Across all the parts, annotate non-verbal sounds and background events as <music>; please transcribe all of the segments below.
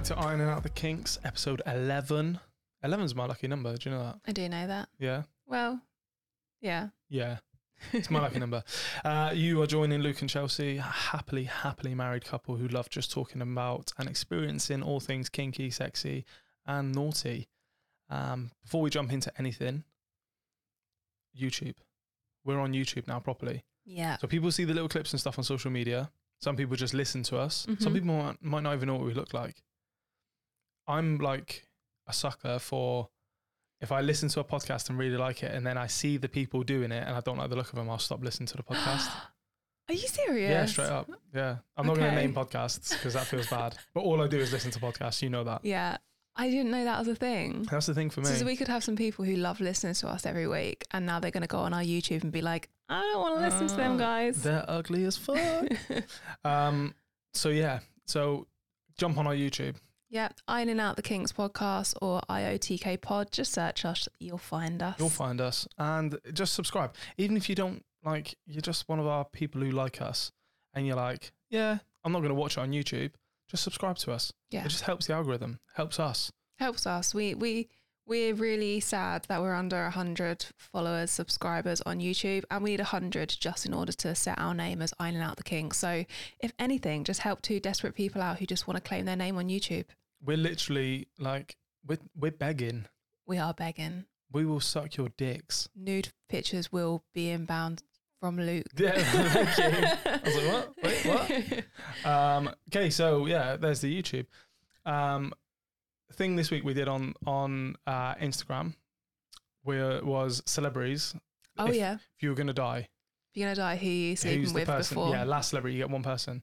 Back to Ironing Out the Kinks, episode 11. 11's my lucky number. Do you know that? I do know that. Yeah? Well, yeah. Yeah. It's my lucky number. <laughs> Uh, you are joining Luke and Chelsea, a happily, happily married couple who love just talking about and experiencing all things kinky, sexy, and naughty. Um, before we jump into anything, YouTube. We're on YouTube now properly. Yeah. So people see the little clips and stuff on social media. Some people just listen to us. Some Mhm. people might, might not even know what we look like. I'm like a sucker for if I listen to a podcast and really like it, and then I see the people doing it and I don't like the look of them, I'll stop listening to the podcast. <gasps> Are you serious? yeah, straight up. Yeah, I'm not going to name podcasts because that feels bad. <laughs> But all I do is listen to podcasts. You know that. Yeah. I didn't know that was a thing. That's the thing for me. So we could have some people who love listening to us every week, and now they're going to go on our YouTube and be like, I don't want to listen to them Uh, guys. They're ugly as fuck. <laughs> um. So yeah. So jump on our YouTube. Yeah. Ironing Out the Kinks podcast or IOTK pod. Just search us. You'll find us. You'll find us and just subscribe. Even if you don't like, you're just one of our people who like us, and you're like, yeah, I'm not going to watch it on YouTube. Just subscribe to us. Yeah. It just helps the algorithm. Helps us. helps us. We we we're really sad that we're under hundred followers, subscribers on YouTube, and we need hundred just in order to set our name as Ironing Out the King. So, if anything, just help two desperate people out who just want to claim their name on YouTube. We're literally like, we're, we're begging. We are begging. We will suck your dicks. Nude pictures will be inbound from Luke. Yeah, <laughs> thank you. I was like, what? Wait, what? <laughs> Um, okay, so yeah, there's the YouTube. Um, thing this week we did on on uh, Instagram where was celebrities. Oh if, yeah, If you were gonna die, if you're gonna die, who you sleeping who's the with person? before? Yeah, last celebrity, you get one person.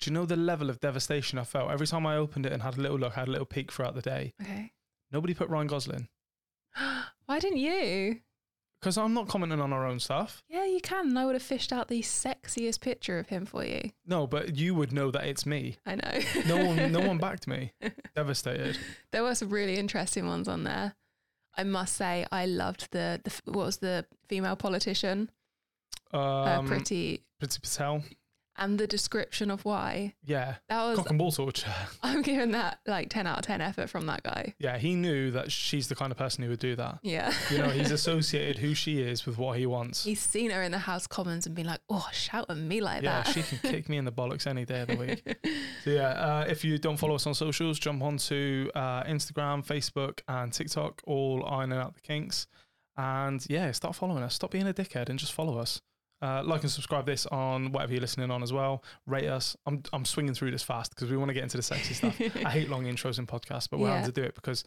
Do you know the level of devastation I felt every time I opened it and had a little look, had a little peek throughout the day? Okay. Nobody put Ryan Gosling <gasps> Why didn't you? because I'm not commenting on our own stuff. Yeah, you can. I would have fished out the sexiest picture of him for you. No, but you would know that it's me. I know. No one, no one <laughs> backed me. Devastated. There were some really interesting ones on there. I must say, I loved the, the what was the female politician, Um, uh, Pretty, Priti Patel. And the description of why. Yeah, That was, cock and ball torture. <laughs> I'm giving that like 10 out of 10 effort from that guy. Yeah, he knew that she's the kind of person who would do that. Yeah. You know, he's <laughs> associated who she is with what he wants. He's seen her in the House Commons and been like, oh, shout at me like Yeah, that. she can kick me in the bollocks any day of the week. <laughs> So yeah, uh, if you don't follow us on socials, jump onto uh, Instagram, Facebook, and TikTok, all ironing out the kinks. And yeah, start following us. Stop being a dickhead and just follow us. Uh, like and subscribe this on whatever you're listening on as well. Rate us. I'm I'm swinging through this fast because we want to get into the sexy stuff. I hate long intros in podcasts, but we're Yeah. having to do it because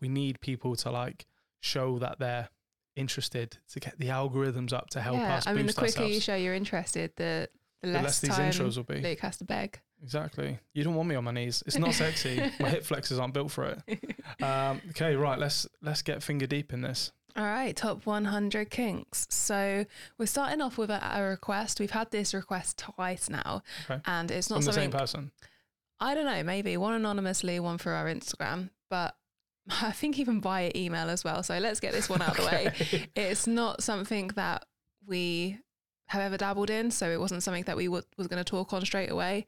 we need people to like show that they're interested to get the algorithms up to help yeah, us. I mean, the quicker you show you're interested, the, the the less, less these intros will be. Luke has to beg. Exactly. You don't want me on my knees. It's not sexy. my hip flexors aren't built for it. <laughs> Um, okay, right. Let's let's get finger deep in this. All right, top 100 kinks. So we're starting off with a, a request. We've had this request twice now, Okay. and it's not From the something same person. I don't know, maybe one anonymously, one through our Instagram, but <laughs> I think even via email as well. So let's get this one out of the way. <laughs> It's not something that we have ever dabbled in, so it wasn't something that we w- was going to talk on straight away.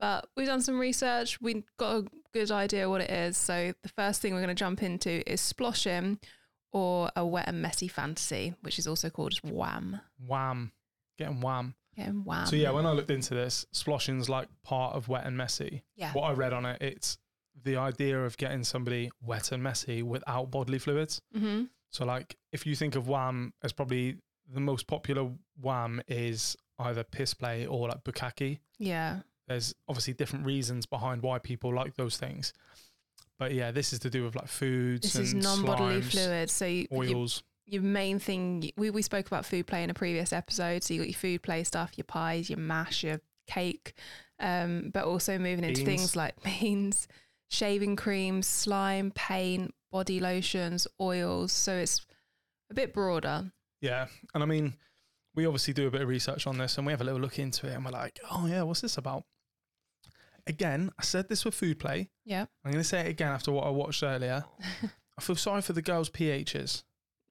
But we've done some research. We got a good idea what it is. So the first thing we're going to jump into is sploshing, or a wet and messy fantasy, which is also called WAM. WAM. Getting WAM. Getting WAM. So yeah, when I looked into this, sploshing's like part of wet and messy. yeah, What I read on it, it's the idea of getting somebody wet and messy without bodily fluids. hmm So like if you think of WAM as probably the most popular WAM is either piss play or like bukkake. yeah, there's obviously different reasons behind why people like those things. But yeah, this is to do with like foods this is and non-bodily slimes, fluid. So you, oils. your main thing we, we spoke about food play in a previous episode so you got your food play stuff your pies your mash your cake um, but also moving into Beans. things like <laughs> beans shaving creams slime paint body lotions oils so it's a bit broader Yeah, and I mean, we obviously do a bit of research on this, and we have a little look into it, and we're like, oh yeah, what's this about? Again, I said this with food play. yeah I'm going to say it again after what I watched earlier. <laughs> I feel sorry for the girls' PHs.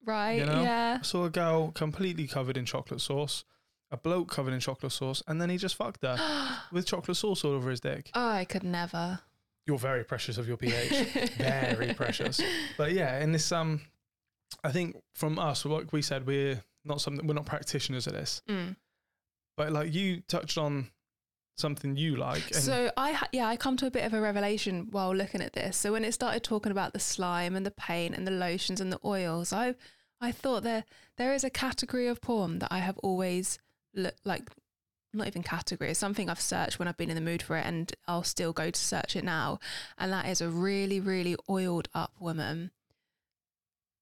right You know? yeah I saw a girl completely covered in chocolate sauce, a bloke covered in chocolate sauce, and then he just fucked her <gasps> with chocolate sauce all over his dick. oh i could never you're very precious of your pH, <laughs> very precious. But yeah, in this um, I think from us, like we said, we're not something we're not practitioners of this. Mm. But like you touched on something you like. And So I yeah, I come to a bit of a revelation while looking at this. So when it started talking about the slime and the paint and the lotions and the oils, I I thought there there is a category of porn that I have always look like not even category, it's something I've searched when I've been in the mood for it and I'll still go to search it now. And that is a really, really oiled up woman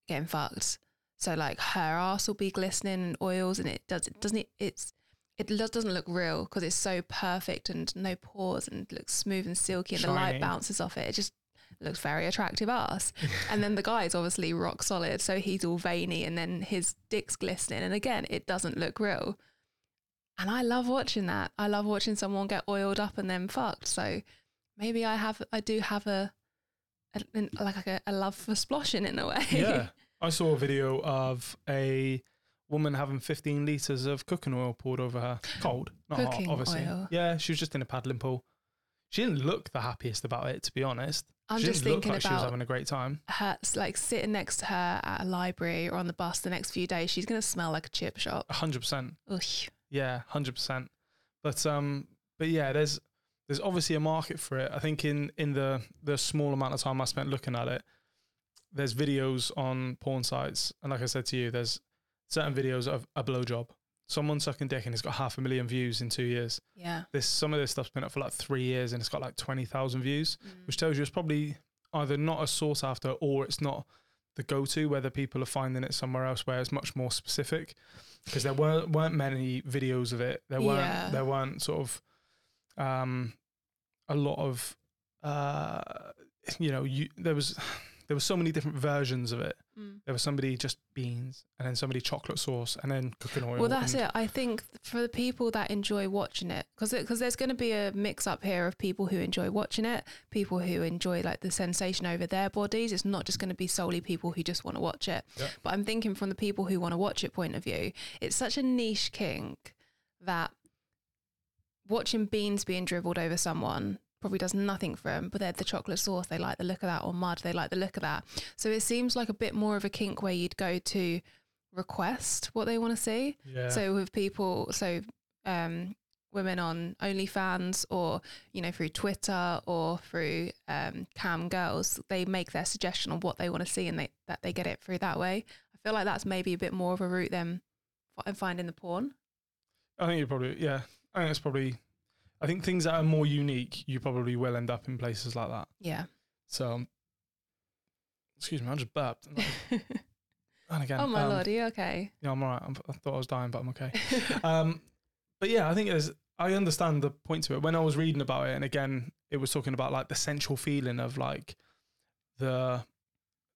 getting fucked. So like her ass will be glistening in oils and it does it doesn't it, it's it doesn't look real because it's so perfect and no pores and looks smooth and silky and the light bounces off it. It just looks very attractive ass. <laughs> and then the guy is obviously rock solid, so he's all veiny and then his dick's glistening. And again, it doesn't look real. And I love watching that. I love watching someone get oiled up and then fucked. So maybe I have, I do have a, a like a, a love for sploshing in a way. yeah, <laughs> I saw a video of a woman having 15 liters of cooking oil poured over her, cold, not Cooking hot, obviously. oil. Yeah, she was just in a paddling pool. She didn't look the happiest about it, to be honest. I'm she just thinking like she was about having a great time. her, like sitting next to her at a library or on the bus the next few days. She's gonna smell like a chip shop. hundred percent. Ugh. Yeah, hundred percent. But um, but yeah, there's there's obviously a market for it. I think in in the the small amount of time I spent looking at it, there's videos on porn sites, and like I said to you, there's certain videos of a blowjob, someone sucking dick, and it's got half a million views in two years. Yeah. This some of this stuff's been up for like three years, and it's got like twenty thousand views, Mm. which tells you it's probably either not a sought after or it's not the go-to whether people are finding it somewhere else where it's much more specific because there weren't weren't many videos of it there weren't Yeah. there weren't sort of um a lot of uh you know you there was <sighs> there were so many different versions of it Mm. there was somebody just beans and then somebody chocolate sauce and then cooking oil Well, that's it. I think for the people that enjoy watching it, because because there's going to be a mix up here of people who enjoy watching it, people who enjoy like the sensation over their bodies. It's not just going to be solely people who just want to watch it. Yeah. But I'm thinking from the people who want to watch it point of view, it's such a niche kink that watching beans being dribbled over someone probably does nothing for them, but they're the chocolate sauce. They like the look of that, or mud. They like the look of that. So it seems like a bit more of a kink where you'd go to request what they want to see. yeah So with people, so um, women on OnlyFans or you know through Twitter or through um, Cam Girls, they make their suggestion on what they want to see and they that they get it through that way. I feel like that's maybe a bit more of a route than fi- finding the porn. I think you probably yeah. I think it's probably. I think things that are more unique, you probably will end up in places like that. Yeah. So, excuse me, I just burped. And, <laughs> and again, oh my um, lord, are you okay? Yeah, I'm alright. I'm, I thought I was dying, but I'm okay. <laughs> um, but yeah, I think there's. I understand the point to it. When I was reading about it, and again, it was talking about like the sensual feeling of like the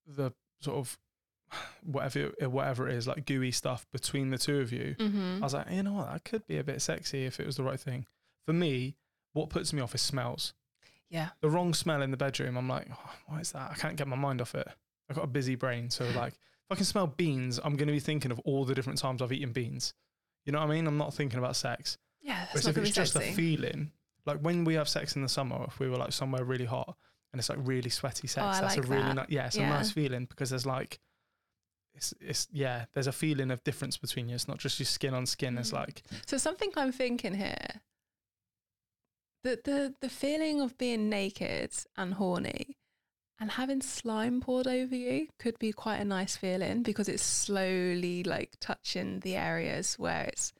the sort of <sighs> whatever whatever it is, like gooey stuff between the two of you. hmm I was like, you know what, that could be a bit sexy if it was the right thing. For me, what puts me off is smells. Yeah. The wrong smell in the bedroom, I'm like, oh, what is that? I can't get my mind off it. I've got a busy brain. So, <laughs> like, if I can smell beans, I'm going to be thinking of all the different times I've eaten beans. You know what I mean? I'm not thinking about sex. Yeah. It's Whereas if it's just sexy. a feeling, like when we have sex in the summer, if we were like somewhere really hot and it's like really sweaty sex, Oh, that's a really that. nice, yeah, it's Yeah. a nice feeling because there's like, it's, it's, yeah, there's a feeling of difference between you. It's not just your skin on skin. It's Mm. like, So something I'm thinking here. The the the feeling of being naked and horny and having slime poured over you could be quite a nice feeling because it's slowly like touching the areas where it's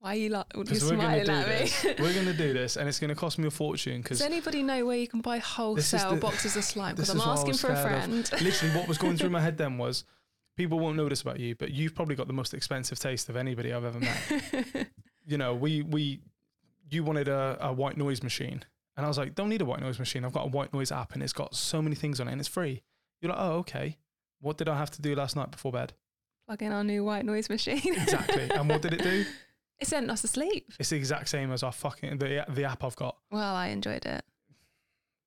why are you like you're going to smiling at this. me? we're going to do this and it's going to cost me a fortune Because Does anybody know where you can buy wholesale the- boxes of slime? Because I'm is what I asking for a scared of. friend. literally what was going through my <laughs> head then was people won't know this about you, but you've probably got the most expensive taste of anybody I've ever met. <laughs> you know, we we you wanted a, a white noise machine. And I was like, don't need a white noise machine. I've got a white noise app and it's got so many things on it and it's free. You're like, oh, okay. What did I have to do last night before bed? Plug in our new white noise machine. Exactly. <laughs> and what did it do? It sent us to sleep. It's the exact same as our fucking the the app I've got. Well, I enjoyed it.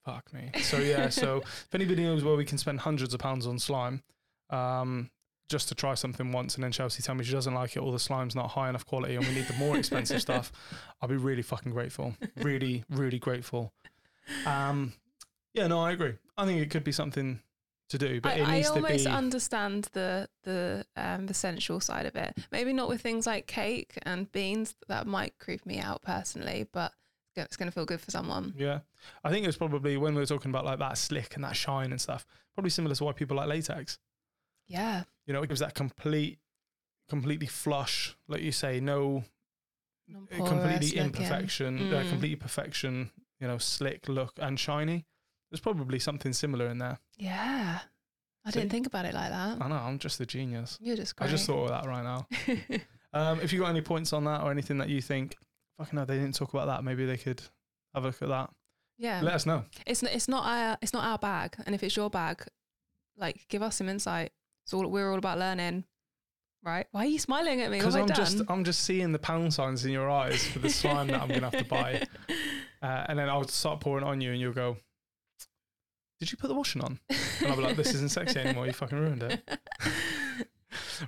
Fuck me. So yeah, so <laughs> if anybody knows where we can spend hundreds of pounds on slime, um, just to try something once, and then Chelsea tell me she doesn't like it, or the slime's not high enough quality, and we need the more expensive stuff, <laughs> I'll be really fucking grateful. Really, really grateful. Um, yeah, no, I agree. I think it could be something to do, but I, it I almost be. understand the the um the sensual side of it. Maybe not with things like cake and beans. That might creep me out personally, but it's going to feel good for someone. yeah, I think it's probably when we were talking about like that slick and that shine and stuff. Probably similar to why people like latex. Yeah. You know, it gives that complete, completely flush, like you say, no Non-porous completely looking. imperfection, uh, Mm. completely perfection. You know, slick look and shiny. There's probably something similar in there. Yeah. I See? didn't think about it like that. I know. I'm just a genius. You're just I just thought of that right now. <laughs> Um, if you got any points on that or anything that you think, fucking no, they didn't talk about that. Maybe they could have a look at that. yeah. Let us know. It's n- it's not our it's not our bag, and if it's your bag, like give us some insight. It's all we're all about learning, right? Why are you smiling at me? Because I'm just? I'm just seeing the pound signs in your eyes for the slime that I'm gonna have to buy, <laughs> uh, and then I'll start pouring it on you, and you'll go, "Did you put the washing on?" And I'll be like, "This isn't sexy anymore. You fucking ruined it." <laughs>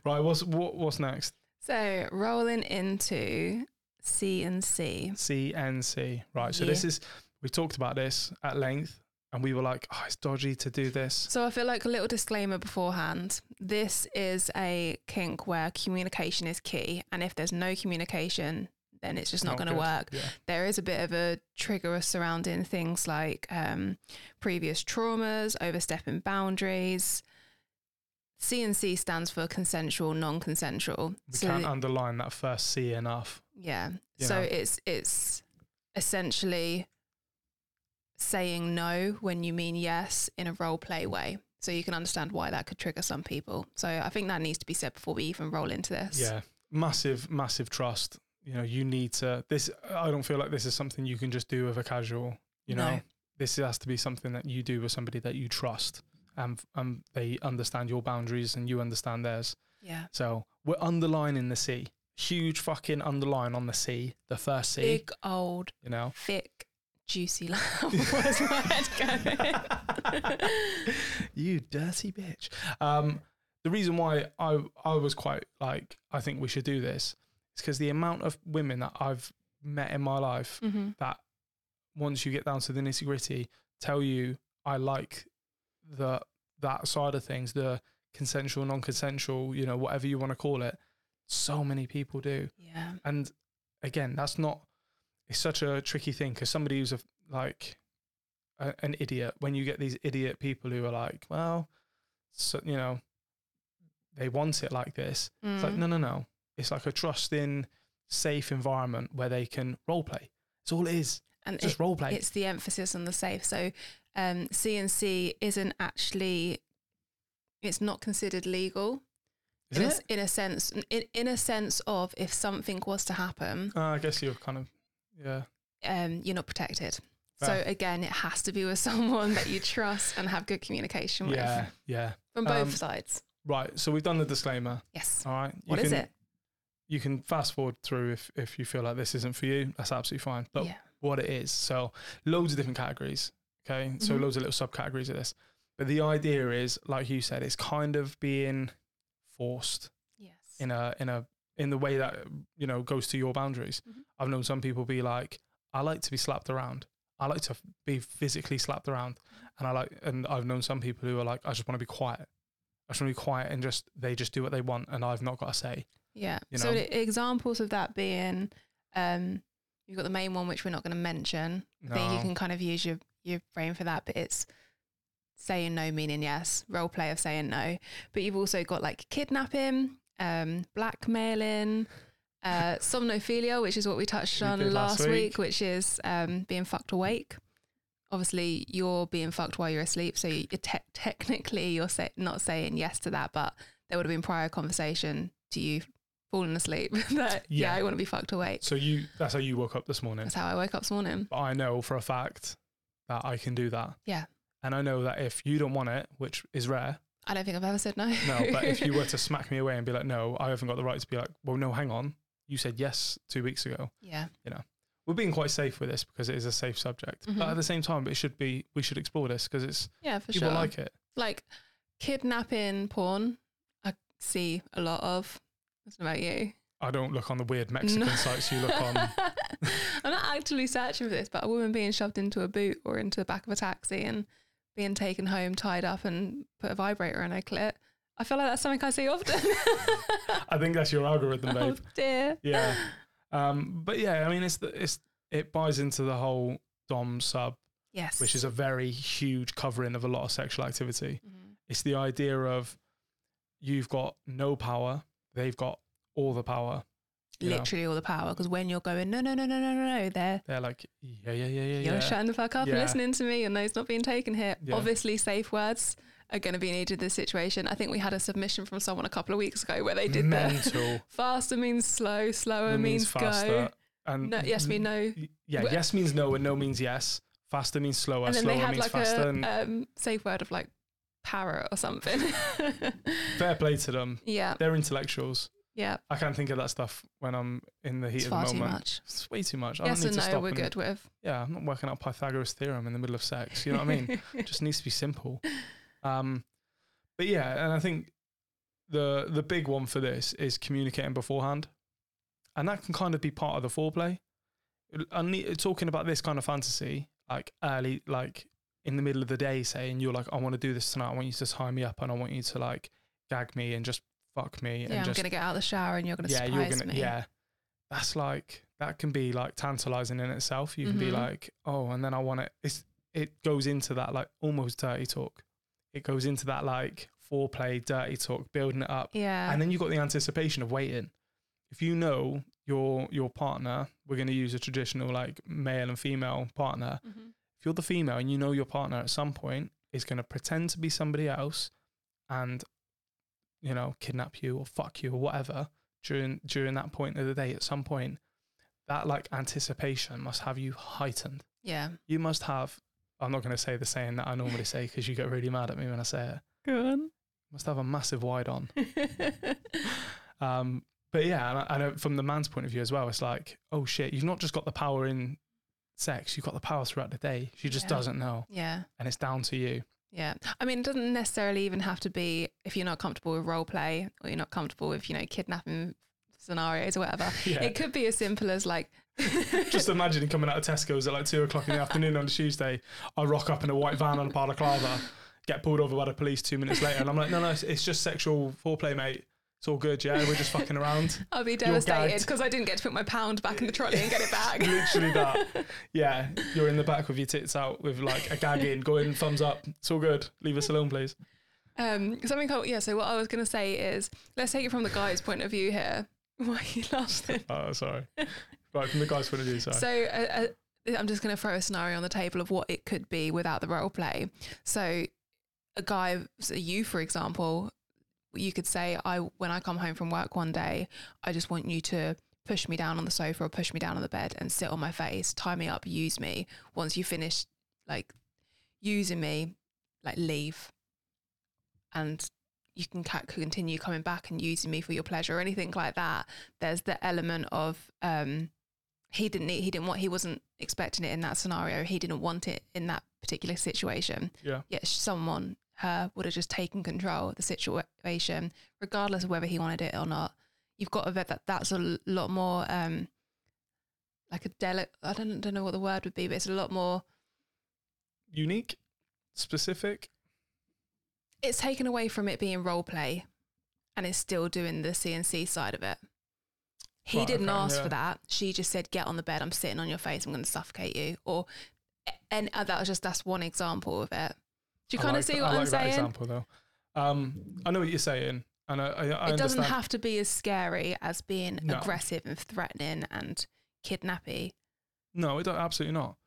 Right. What's what, what's next? so rolling into C and C. CNC. Right. So this is we talked about this at length, and we were like, "Oh, it's dodgy to do this." So I feel like a little disclaimer beforehand. This is a kink where communication is key, and if there's no communication, then it's just not, going to work. Yeah. there is a bit of a trigger surrounding things like um, previous traumas, overstepping boundaries. CNC stands for consensual, non-consensual. We So can't underline that first C enough. yeah, you so know. it's it's essentially saying no when you mean yes in a role play way. So you can understand why that could trigger some people. So I think that needs to be said before we even roll into this. Yeah, massive, massive trust. You know, you need to. This, I don't feel like this is something you can just do with a casual. You know, No. this has to be something that you do with somebody that you trust, and um, they understand your boundaries and you understand theirs. Yeah. So we're underlining the C, huge fucking underline on the C, the first C. Big old You know, thick juicy lamb. <laughs> <laughs> Where's my head going? you dirty bitch. Um, the reason why I I was quite like I think we should do this is because the amount of women that I've met in my life hmm that once you get down to the nitty gritty, tell you I like the that side of things, the consensual, non-consensual, you know, whatever you want to call it. So many people do, Yeah. and again, that's not. It's such a tricky thing because somebody who's a, like a, an idiot. When you get these idiot people who are like, well, so you know, they want it like this. It's like Mm. no, no, no. It's like a trusting, safe environment where they can role play. It's all it is. and It's just it- role play. it's the emphasis on the safe. So um, CNC isn't actually, it's not considered legal in? A, in a sense. In, in a sense of if something was to happen, Uh, I guess you're kind of yeah. um, you're not protected. So again, it has to be with <laughs> someone that you trust and have good communication with Yeah, yeah. from both Um, sides. Right. So we've done the disclaimer. Yes. All right. You What is can, it? You can fast forward through if if you feel like this isn't for you. That's absolutely fine. But yeah. what it is. So loads of different categories. Okay. So Mhm. loads of little subcategories of this. But the idea is, like you said, it's kind of being forced Yes. in a in a in the way that you know goes to your boundaries. Mhm. I've known some people be like, I like to be slapped around. I like to be physically slapped around, and I like. And I've known some people who are like, I just want to be quiet. I just want to be quiet and just they just do what they want, and I've not got a say. Yeah. you so know? the examples of that being, um, you've got the main one which we're not going to mention. I think you can kind of use your your brain for that, but it's saying no meaning yes, role play of saying no. But you've also got like kidnapping, um, blackmailing, uh, somnophilia, which is what we touched We on last last week. week. which is um, being fucked awake. Obviously, you're being fucked while you're asleep, so you te- technically you're say- not saying yes to that, but there would have been prior conversation to you falling asleep <laughs> that yeah, Yeah. I want to be fucked awake. So you that's how you woke up this morning. That's how I woke up this morning. But I know for a fact that I can do that. Yeah. And I know that if you don't want it, which is rare, I don't think I've ever said no. no, but if you were to <laughs> smack me away and be like, no, I haven't got the right to be like, well, no, hang on. You said yes two weeks ago. yeah, You know, We're being quite safe with this because it is a safe subject. But Mhm. at the same time, it should be, we should explore this because it's, yeah, for people sure. like it. like kidnapping porn. I see a lot of. That's about you. I don't look on the weird Mexican No. sites you look on. <laughs> I'm not actively searching for this, but a woman being shoved into a boot or into the back of a taxi and being taken home, tied up, and put a vibrator in her clit. I feel like that's something I see often. <laughs> I think that's your algorithm, babe. <laughs> oh babe. dear. Yeah. Um, but yeah, I mean, it's the, it's it buys into the whole dom sub, Yes. which is a very huge covering of a lot of sexual activity. Mhm. It's the idea of you've got no power, they've got all the power. you know? literally all the power. Because when you're going, no, no, no, no, no, no, no, they're They're like, yeah, yeah, yeah, yeah, you're yeah. shutting the fuck up and listening to me, and those not being taken here. Yeah. Obviously, safe words are going to be needed in this situation. I think we had a submission from someone a couple of weeks ago where they did that. Mental. <laughs> Faster means slow, slower means, faster. go. And No, yes, mean no. Yeah, yes means no, and no means yes. Faster means slower. and then slower they had means like faster. a and um, safe word of like parrot or something. <laughs> fair play to them. yeah, They're intellectuals. yeah. I can't think of that stuff when I'm in the heat It's of the too moment. much. It's way too much. I Yes don't and need to no, we're good with. Yeah, I'm not working out Pythagoras theorem in the middle of sex. You know what I mean? it <laughs> just needs to be simple. Um, but yeah, and I think the the big one for this is communicating beforehand, and that can kind of be part of the foreplay. Need, talking about this kind of fantasy, like early, like in the middle of the day, saying you're like, I want to do this tonight. I want you to tie me up, and I want you to like gag me and just fuck me, yeah, and I'm just gonna get out of the shower and you're gonna yeah, surprise you're gonna me. yeah. That's like that can be like tantalizing in itself. You can be Mhm. like, oh, and then I want it. It's it goes into that like almost dirty talk. It goes into that like foreplay, dirty talk, building it up, Yeah. and then you've got the anticipation of waiting. If you know your your partner, we're going to use a traditional like male and female partner. Mhm. If you're the female and you know your partner at some point is going to pretend to be somebody else, and you know kidnap you or fuck you or whatever during during that point of the day, at some point, that like anticipation must have you heightened. Yeah. You must have. I'm not going to say the saying that I normally say because you get really mad at me when I say it. Go on. Must have a massive wide on. <laughs> <laughs> Um, but yeah, and I, I from the man's point of view as well, it's like, oh shit, you've not just got the power in sex, you've got the power throughout the day. She just Yeah. doesn't know, yeah. and it's down to you. Yeah. I mean, it doesn't necessarily even have to be if you're not comfortable with role play or you're not comfortable with, you know, kidnapping scenarios or whatever. <laughs> Yeah. It could be as simple as like just imagine coming out of Tesco's at like two o'clock in the afternoon on a Tuesday. I rock up in a white van on a balaclava, get pulled over by the police two minutes later, and I'm like, no, no, it's, it's just sexual foreplay, mate. It's all good, yeah. We're just fucking around. <laughs> I'll be devastated because I didn't get to put my pound back in the trolley and get it back. <laughs> Literally that. <laughs> Yeah, you're in the back with your tits out with like a gag in, going thumbs up. It's all good. Leave us alone, please. Um, something called, yeah. So what I was going to say is, let's take it from the guy's point of view here. Why are you laughing? Oh, sorry. Right, from the guy's point of view, sorry. So uh, uh, I'm just going to throw a scenario on the table of what it could be without the role play. So a guy, so you for example, you could say, I when I come home from work one day, I just want you to push me down on the sofa or push me down on the bed and sit on my face, tie me up, use me. Once you finish like using me, like leave, and you can continue coming back and using me for your pleasure or anything like that. There's the element of um, he didn't need, he didn't want he wasn't expecting it in that scenario. He didn't want it in that particular situation. Yeah. Yet someone her would have just taken control of the situation, regardless of whether he wanted it or not. You've got to vet that that's a lot more um like a delicate. I don't don't know what the word would be, but it's a lot more. Unique, specific. It's taken away from it being role play, and it's still doing the CNC side of it. He Right, didn't okay, ask yeah. for that. She just said, "Get on the bed. I'm sitting on your face. I'm going to suffocate you." Or, and uh, that was just that's one example of it. Do you kind like of see what I I'm like saying? example though. Um, I know what you're saying, and I, I, I it doesn't understand. have to be as scary as being No. aggressive and threatening and kidnappy. No, it don't, absolutely not.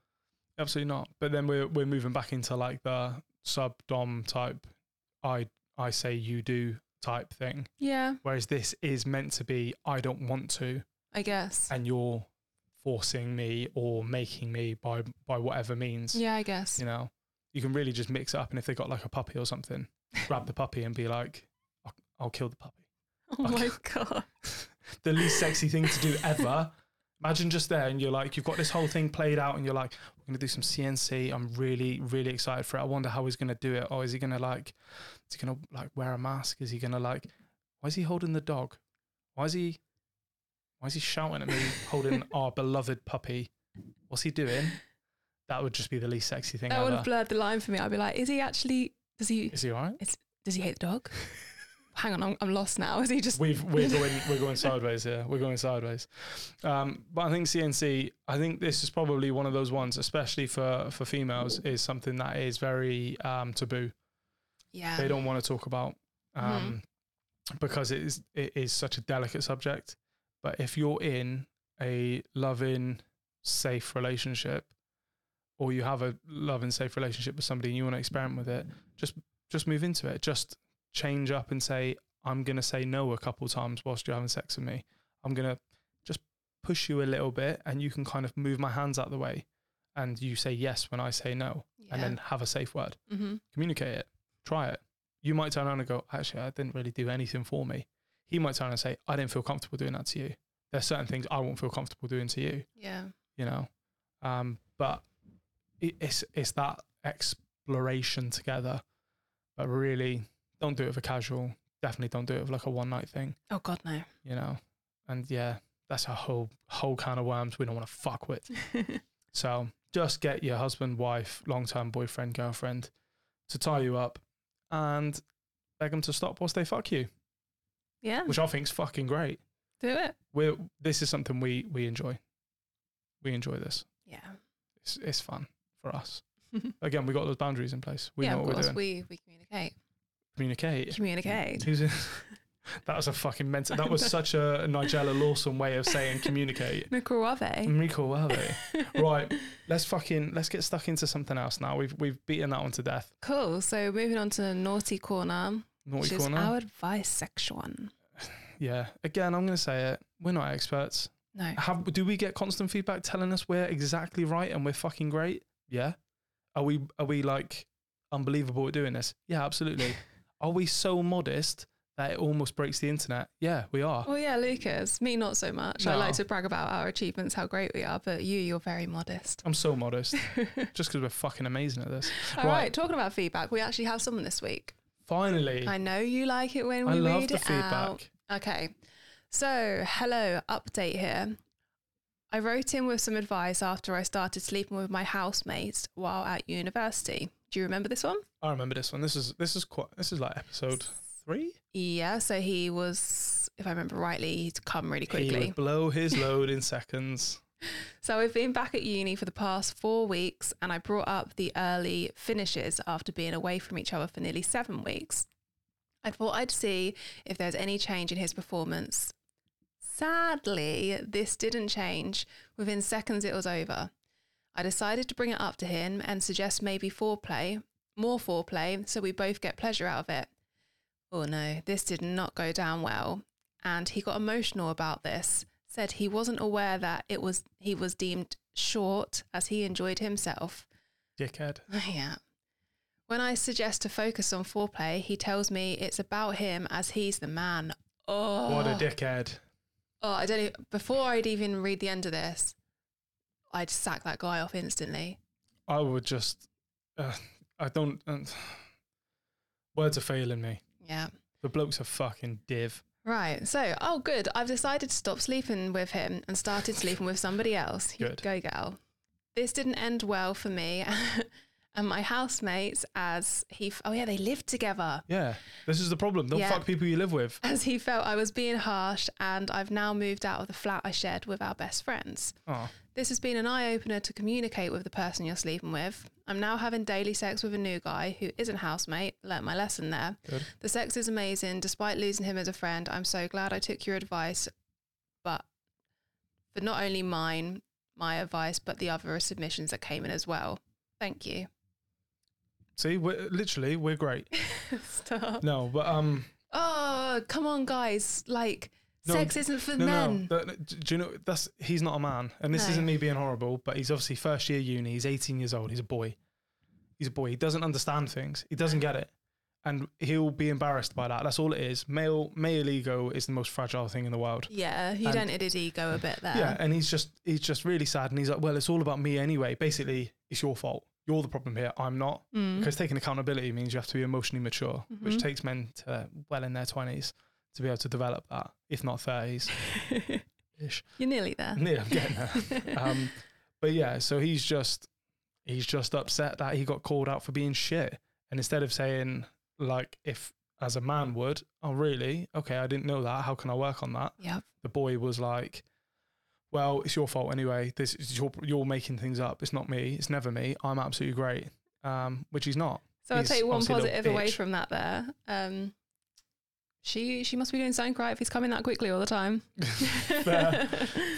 Absolutely not. But then we're we're moving back into like the sub dom type. I I say you do type thing. Yeah, Whereas this is meant to be I don't want to, I guess. and you're forcing me or making me by by whatever means. Yeah, I guess. You know, you can really just mix it up. And if they got like a puppy or something, grab the puppy and be like, I'll, I'll kill the puppy. Oh my god. <laughs> the least sexy thing to do ever. <laughs> Imagine just there, and you're like, you've got this whole thing played out, and you're like, we're gonna do some CNC. I'm really, really excited for it. I wonder how he's gonna do it. Or is he gonna like, is he gonna like wear a mask? Is he gonna like, why is he holding the dog? Why is he, why is he shouting at me, holding <laughs> our beloved puppy? what's he doing? That would just be the least sexy thing That would have blurred the line for me. I'd be like, is he actually? Does he? Is he all right? Does he hate the dog? <laughs> Hang on, I'm, I'm lost now. <laughs> Is he just? We've we're <laughs> going we're going sideways here. We're going sideways. Um, but I think CNC. I think this is probably one of those ones, especially for for females, is something that is very um, taboo. yeah. They don't want to talk about um, because it is it is such a delicate subject. But if you're in a loving, safe relationship, or you have a loving, safe relationship with somebody and you want to experiment with it, just just move into it. Just change up and say, I'm gonna say no a couple times whilst you're having sex with me. I'm gonna just push you a little bit, and you can kind of move my hands out the way, and you say yes when I say no, and then have a safe word hmm communicate it, try it. You might turn around and go, actually, I didn't really do anything for me. He might turn around and say, I didn't feel comfortable doing that to you. There's certain things I won't feel comfortable doing to you, Yeah. you know. Um, but it, it's it's that exploration together. But really, don't do it for casual. Definitely don't do it for like a one night thing, Oh God, no. you know. And yeah, that's a whole whole can of worms we don't want to fuck with. <laughs> So just get your husband, wife, long term boyfriend, girlfriend to tie you up and beg them to stop whilst they fuck you, yeah. which I think is fucking great. Do it. We're, this is something we, we enjoy. We enjoy this. Yeah. It's, it's fun for us. <laughs> Again, we got those boundaries in place. We yeah. know Of what we're course, doing. we we communicate. Communicate. Communicate. Who's in- <laughs> that was a fucking mental. That was such a Nigella Lawson way of saying communicate. <laughs> Microwave. Enrico <laughs> Right, let's fucking let's get stuck into something else now. We've we've beaten that one to death. Cool. So moving on to naughty corner, Naughty is corner. our advice section. Yeah. Again, I'm going to say it. We're not experts. No. Have do we get constant feedback telling us we're exactly right and we're fucking great? Yeah. Are we are we like unbelievable at doing this? Yeah, absolutely. Are we so modest that it almost breaks the internet? Yeah, we are. Well, yeah, Lucas. Me, not so much. I like to brag about our achievements, how great we are, but you, you're very modest. I'm so modest <laughs> just because we're fucking amazing at this. All Right. right. talking about feedback, we actually have someone this week. Finally, I know you like it when we I love read the it feedback. out. Okay. So, hello, update here. I wrote in with some advice after I started sleeping with my housemates while at university. Do you remember this one? I remember this one. This is this is quite this is like episode three. Yeah, so he was, if I remember rightly, he'd come really quickly. He would blow his <laughs> load in seconds. So we've been back at uni for the past four weeks, and I brought up the early finishes after being away from each other for nearly seven weeks. I thought I'd see if there's any change in his performance. Sadly, this didn't change. Within seconds, it was over. I decided to bring it up to him and suggest maybe foreplay, more foreplay, so we both get pleasure out of it. Oh no, this did not go down well. And he got emotional about this, said he wasn't aware that it was he was deemed short as he enjoyed himself. Dickhead. <laughs> yeah. When I suggest to focus on foreplay, he tells me it's about him as he's the man. Oh, What a oh. dickhead. Oh, I don't. Even, before I'd even read the end of this, I'd sack that guy off instantly. I would just. Uh, I don't. Uh, words are failing me. Yeah. The bloke's a fucking div. Right. So, oh, good. I've decided to stop sleeping with him and started sleeping with somebody else. Good. Go, gal. This didn't end well for me <laughs> and my housemates as he, f- oh, yeah, they lived together. Yeah, this is the problem. Don't Yeah. fuck people you live with. As he felt I was being harsh, and I've now moved out of the flat I shared with our best friends. Oh, This has been an eye opener to communicate with the person you're sleeping with. I'm now having daily sex with a new guy who isn't housemate. Learnt my lesson there. good. The sex is amazing. Despite losing him as a friend, I'm so glad I took your advice. But for not only mine, my advice, but the other submissions that came in as well. Thank you. See, we're, literally, we're great. <laughs> Stop. No, but um, Oh, come on, guys. Like, No, sex isn't for no, men. no. that- do you know that's he's not a man, and this isn't me being horrible, but he's obviously first year uni. He's 18 years old. He's a boy. He's a boy. He doesn't understand things. He doesn't get it, and he'll be embarrassed by that. That's all it is. Male male ego is the most fragile thing in the world. Yeah, he And- dented his ego a bit there. Yeah, and he's just he's just really sad, and he's like, well, it's all about me anyway. Basically, it's your fault. You're the problem here. I'm not. Mm. Because taking accountability means you have to be emotionally mature, which Mhm. takes men to well in their twenties to be able to develop that, if not thirties ish. <laughs> You're nearly there. Yeah, I'm getting there. um, <laughs> But yeah, so he's just he's just upset that he got called out for being shit. And instead of saying like if as a man would, oh really? Okay, I didn't know that. How can I work on that? Yep. The boy was like, Well, it's your fault anyway. This is your you're making things up. It's not me. It's never me. I'm absolutely great. Um, which he's not. So I'll take one obviously a little positive away from that there. Um, she she must be doing something right if he's coming that quickly all the time. <laughs> Fair.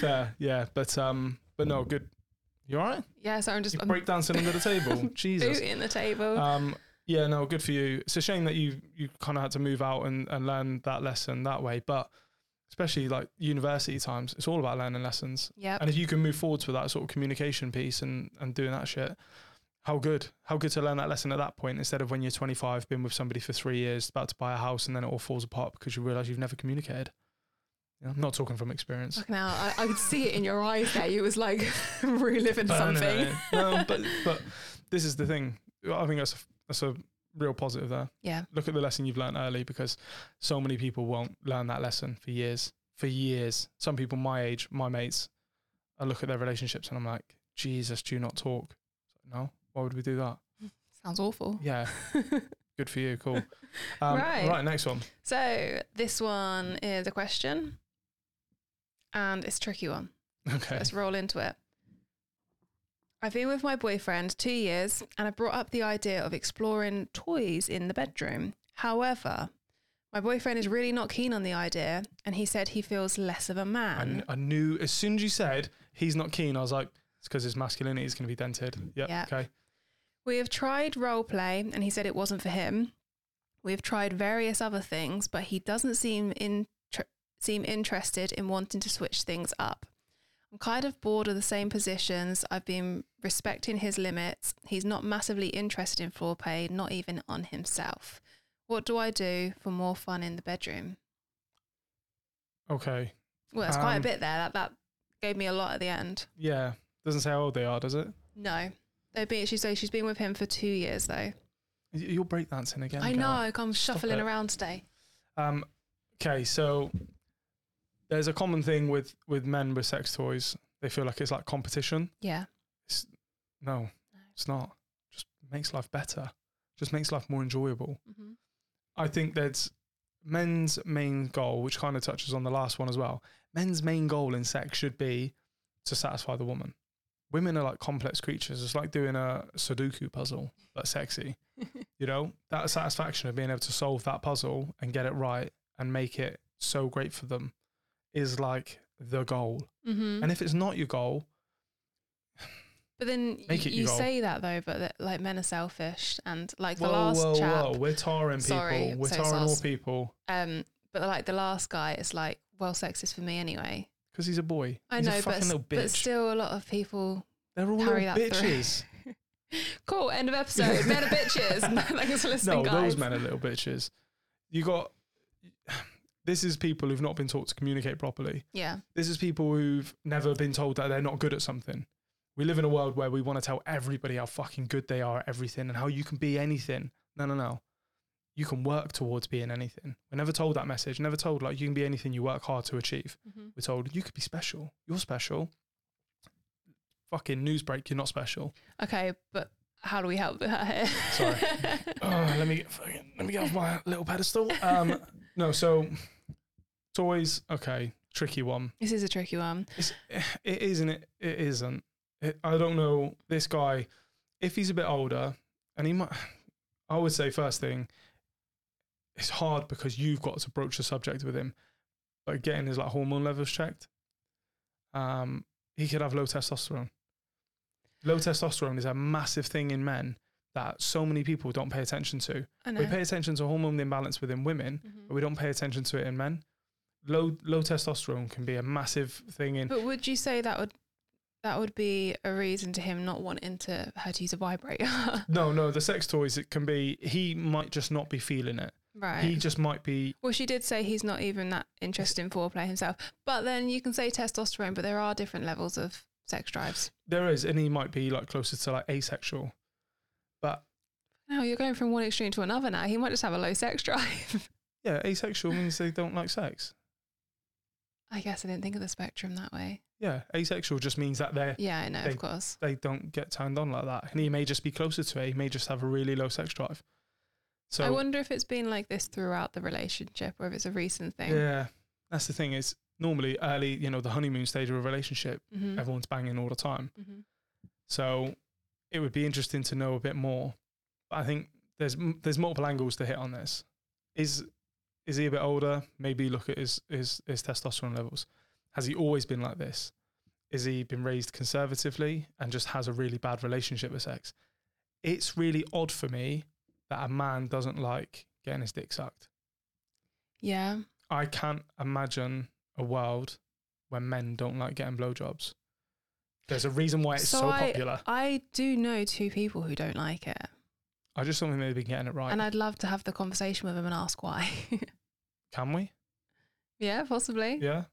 Fair, yeah. But um but no, good. You alright? yeah, so I'm just I'm break dancing under the table. <laughs> Jesus. booting the table. Um, yeah, no, good for you. It's a shame that you you kind of had to move out and, and learn that lesson that way, but especially like university times, it's all about learning lessons. yep. And if you can move forwards with that sort of communication piece and and doing that shit, how good? How good to learn that lesson at that point instead of when you're 25, been with somebody for three years, about to buy a house, and then it all falls apart because you realise you've never communicated. You know, I'm not talking from experience. Fucking hell, I, I could see it in your eyes there. You was like <laughs> reliving Burning something. it. No, but but this is the thing. I think that's a, that's a real positive there. Yeah. Look at the lesson you've learned early because so many people won't learn that lesson for years. For years, some people my age, my mates, I look at their relationships and I'm like, Jesus, do not talk? No, why would we do that? <laughs> Sounds awful. Yeah, <laughs> good for you. Cool. Um, Right. Right, next one. So this one is a question, and it's a tricky one. Okay. Let's roll into it. I've been with my boyfriend two years and I brought up the idea of exploring toys in the bedroom. However, my boyfriend is really not keen on the idea and he said he feels less of a I, man. kn- I knew as soon as you said he's not keen, I was like, it's because his masculinity is going to be dented. Yeah. Yeah. Okay. We have tried role play and he said it wasn't for him. We've tried various other things, but he doesn't seem in, seem interested in wanting to switch things up. I'm kind of bored of the same positions. I've been respecting his limits. He's not massively interested in foreplay, not even on himself. What do I do for more fun in the bedroom? Okay. Well, that's quite a Um, bit there. That that gave me a lot at the end. Yeah. Doesn't say how old they are, does it? No, they've been. She says she's been with him for two years though. You're breakdancing again. I girl. know. I'm Stop shuffling it. around today. Um, okay, so there's a common thing with with men with sex toys. They feel like it's like competition. Yeah. No, it's not. Just makes life better. Just makes life more enjoyable. hmm I think that's men's main goal, which kind of touches on the last one as well. Men's main goal in sex should be to satisfy the woman. Women are like complex creatures. It's like doing a Sudoku puzzle, but sexy. <laughs> you know, that satisfaction of being able to solve that puzzle and get it right and make it so great for them is like the goal. hmm And if it's not your goal, But then Make y- it you say that though, but that, like men are selfish, and like the whoa, last whoa, chap, whoa, we're tarring people. Sorry, we're so tarring all people um, but like the last guy, it's like, well, sex is for me anyway. because he's a boy. I he's know, a but fucking s- little bitch. but still, a lot of people. They're all carry little that bitches. <laughs> Cool. End of episode. men are bitches. <laughs> <laughs> Thanks for listening, no, guys. those men are little bitches. You got. This is people who've not been taught to communicate properly. Yeah. This is people who've never been told that they're not good at something. We live in a world where we want to tell everybody how fucking good they are at everything and how you can be anything. No, no, no. You can work towards being anything. We're never told that message. Never told like you can be anything you work hard to achieve. hmm We're told you could be special. You're special. Fucking news break. You're not special. Okay, but how do we help her here? Sorry. <laughs> oh, let me get fucking, let me get off my little pedestal. Um, no, so toys. Okay, tricky one. this is a tricky one. It's, <sighs> it isn't. It, it isn't. It, I don't know this guy. If he's a bit older, and he might, <sighs> I would say first thing, it's hard because you've got to broach the subject with him. But getting his like hormone levels checked. Um, he could have low testosterone. Low testosterone is a massive thing in men that so many people don't pay attention to. We pay attention to hormone imbalance within women, Mhm. but we don't pay attention to it in men. Low low testosterone can be a massive thing in But would you say that would that would be a reason to him not wanting to her to use a vibrator? <laughs> No, no, the sex toys it can be he might just not be feeling it. right. He just might be well, she did say he's not even that interested in foreplay himself. But then you can say testosterone, but there are different levels of sex drives. there is and he might be like closer to like asexual. But No, you're going from one extreme to another now. He might just have a low sex <laughs> drive. yeah, asexual means they don't like sex. I guess I didn't think of the spectrum that way. Yeah, asexual just means that they're Yeah, I know, They- of course. they don't get turned on like that, and he may just be closer to it. He may just have a really low sex drive. So I wonder if it's been like this throughout the relationship or if it's a recent thing. yeah, that's the thing. Is normally early, you know, the honeymoon stage of a relationship, hmm everyone's banging all the time. hmm So it would be interesting to know a bit more. But I think there's there's multiple angles to hit on this. Is is he a bit older? Maybe look at his his, his testosterone levels. Has he always been like this? Is he been raised conservatively and just has a really bad relationship with sex? It's really odd for me that a man doesn't like getting his dick sucked. Yeah. I can't imagine a world where men don't like getting blowjobs. There's a reason why it's So so, I- popular. I do know two people who don't like it. I just think they've been getting it right. And I'd love to have the conversation with them and ask why. <laughs> Can we? yeah, possibly. Yeah.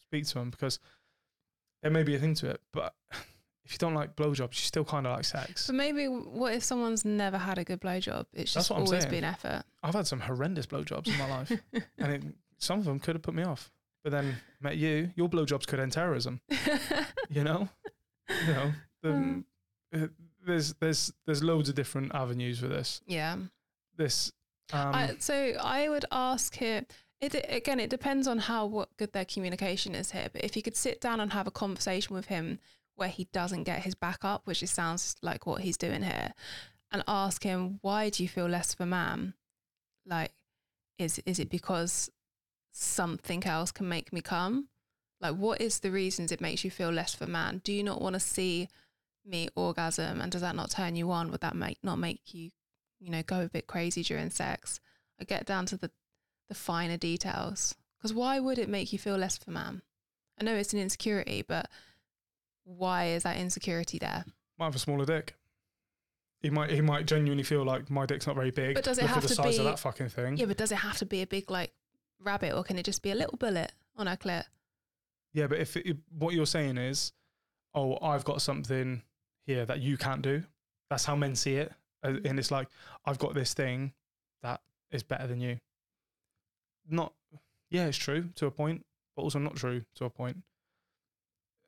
Speak to them because there may be a thing to it. But <laughs> if you don't like blowjobs, you still kind of like sex. But maybe what if someone's never had a good blowjob? It's That's just always saying. been effort. I've had some horrendous blowjobs in my life, <laughs> and it, some of them could have put me off. But then met you, your blowjobs could end terrorism. You know, you know. The, Mm. uh, there's there's there's loads of different avenues for this. yeah. This. Um, I, so I would ask here. It again, it depends on how what good their communication is here. But if you could sit down and have a conversation with him where he doesn't get his back up, which it sounds like what he's doing here, and ask him why do you feel less of a man? Like, is is it because something else can make me come? Like, what is the reasons it makes you feel less of a man? Do you not want to see me orgasm, and does that not turn you on? Would that make not make you, you know, go a bit crazy during sex? I get down to the the finer details. Because why would it make you feel less of a man? I know it's an insecurity, but why is that insecurity there? might have a smaller dick. He might he might genuinely feel like my dick's not very big. But does it Look have at the to size be- of that fucking thing? Yeah, but does it have to be a big like rabbit, or can it just be a little bullet on her clit? Yeah, but if it, what you're saying is, oh, I've got something here that you can't do. That's how men see it, Uh, Mm-hmm. and it's like I've got this thing that is better than you. Not, yeah, it's true to a point, but also not true to a point.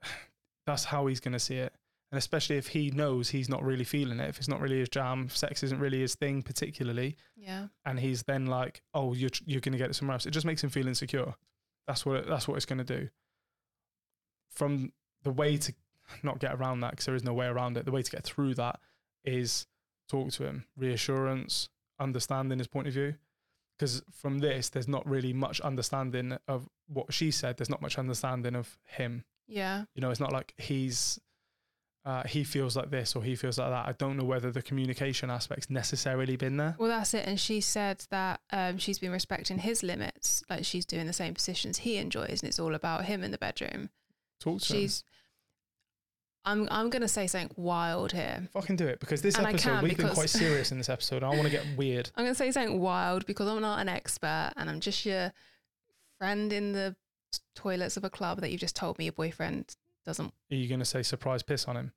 <sighs> That's how he's going to see it, and especially if he knows he's not really feeling it, if it's not really his jam, sex isn't really his thing, particularly, Yeah. and he's then like, "Oh, you're you're going to get it somewhere else." It just makes him feel insecure. That's what it, that's what it's going to do. From the way to <laughs> not get around that, because there is no way around it. The way to get through that is talk to him, reassurance, understanding his point of view. Because from this, there's not really much understanding of what she said. There's not much understanding of him. Yeah. You know, it's not like he's uh, he feels like this or he feels like that. I don't know whether the communication aspect's necessarily been there. Well, that's it. And she said that um, she's been respecting his limits. Like she's doing the same positions he enjoys, and it's all about him in the bedroom. Talk to him. I'm. I'm gonna say something wild here. Fucking do it because this And episode we've been quite serious in this episode. I want to get <laughs> weird. I'm gonna say something wild because I'm not an expert, and I'm just your friend in the toilets of a club that you've just told me your boyfriend doesn't. Are you going to say surprise piss on him?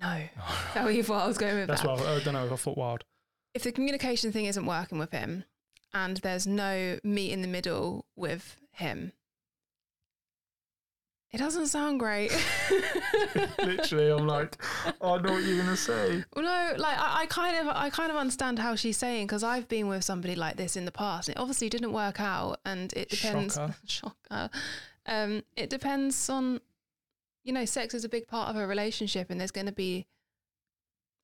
No, <laughs> that was what I was going with. That's that. what I, I don't know. I thought wild. if the communication thing isn't working with him and there's no meet in the middle with him, it doesn't sound great. <laughs> Literally, I'm like, I know what you're to say. Well, no, like I, I kind of, I kind of understand how she's saying because I've been with somebody like this in the past. It obviously didn't work out, and it depends. Shocker. <laughs> Shocker. Um, it depends on, you know, sex is a big part of a relationship, and there's going to be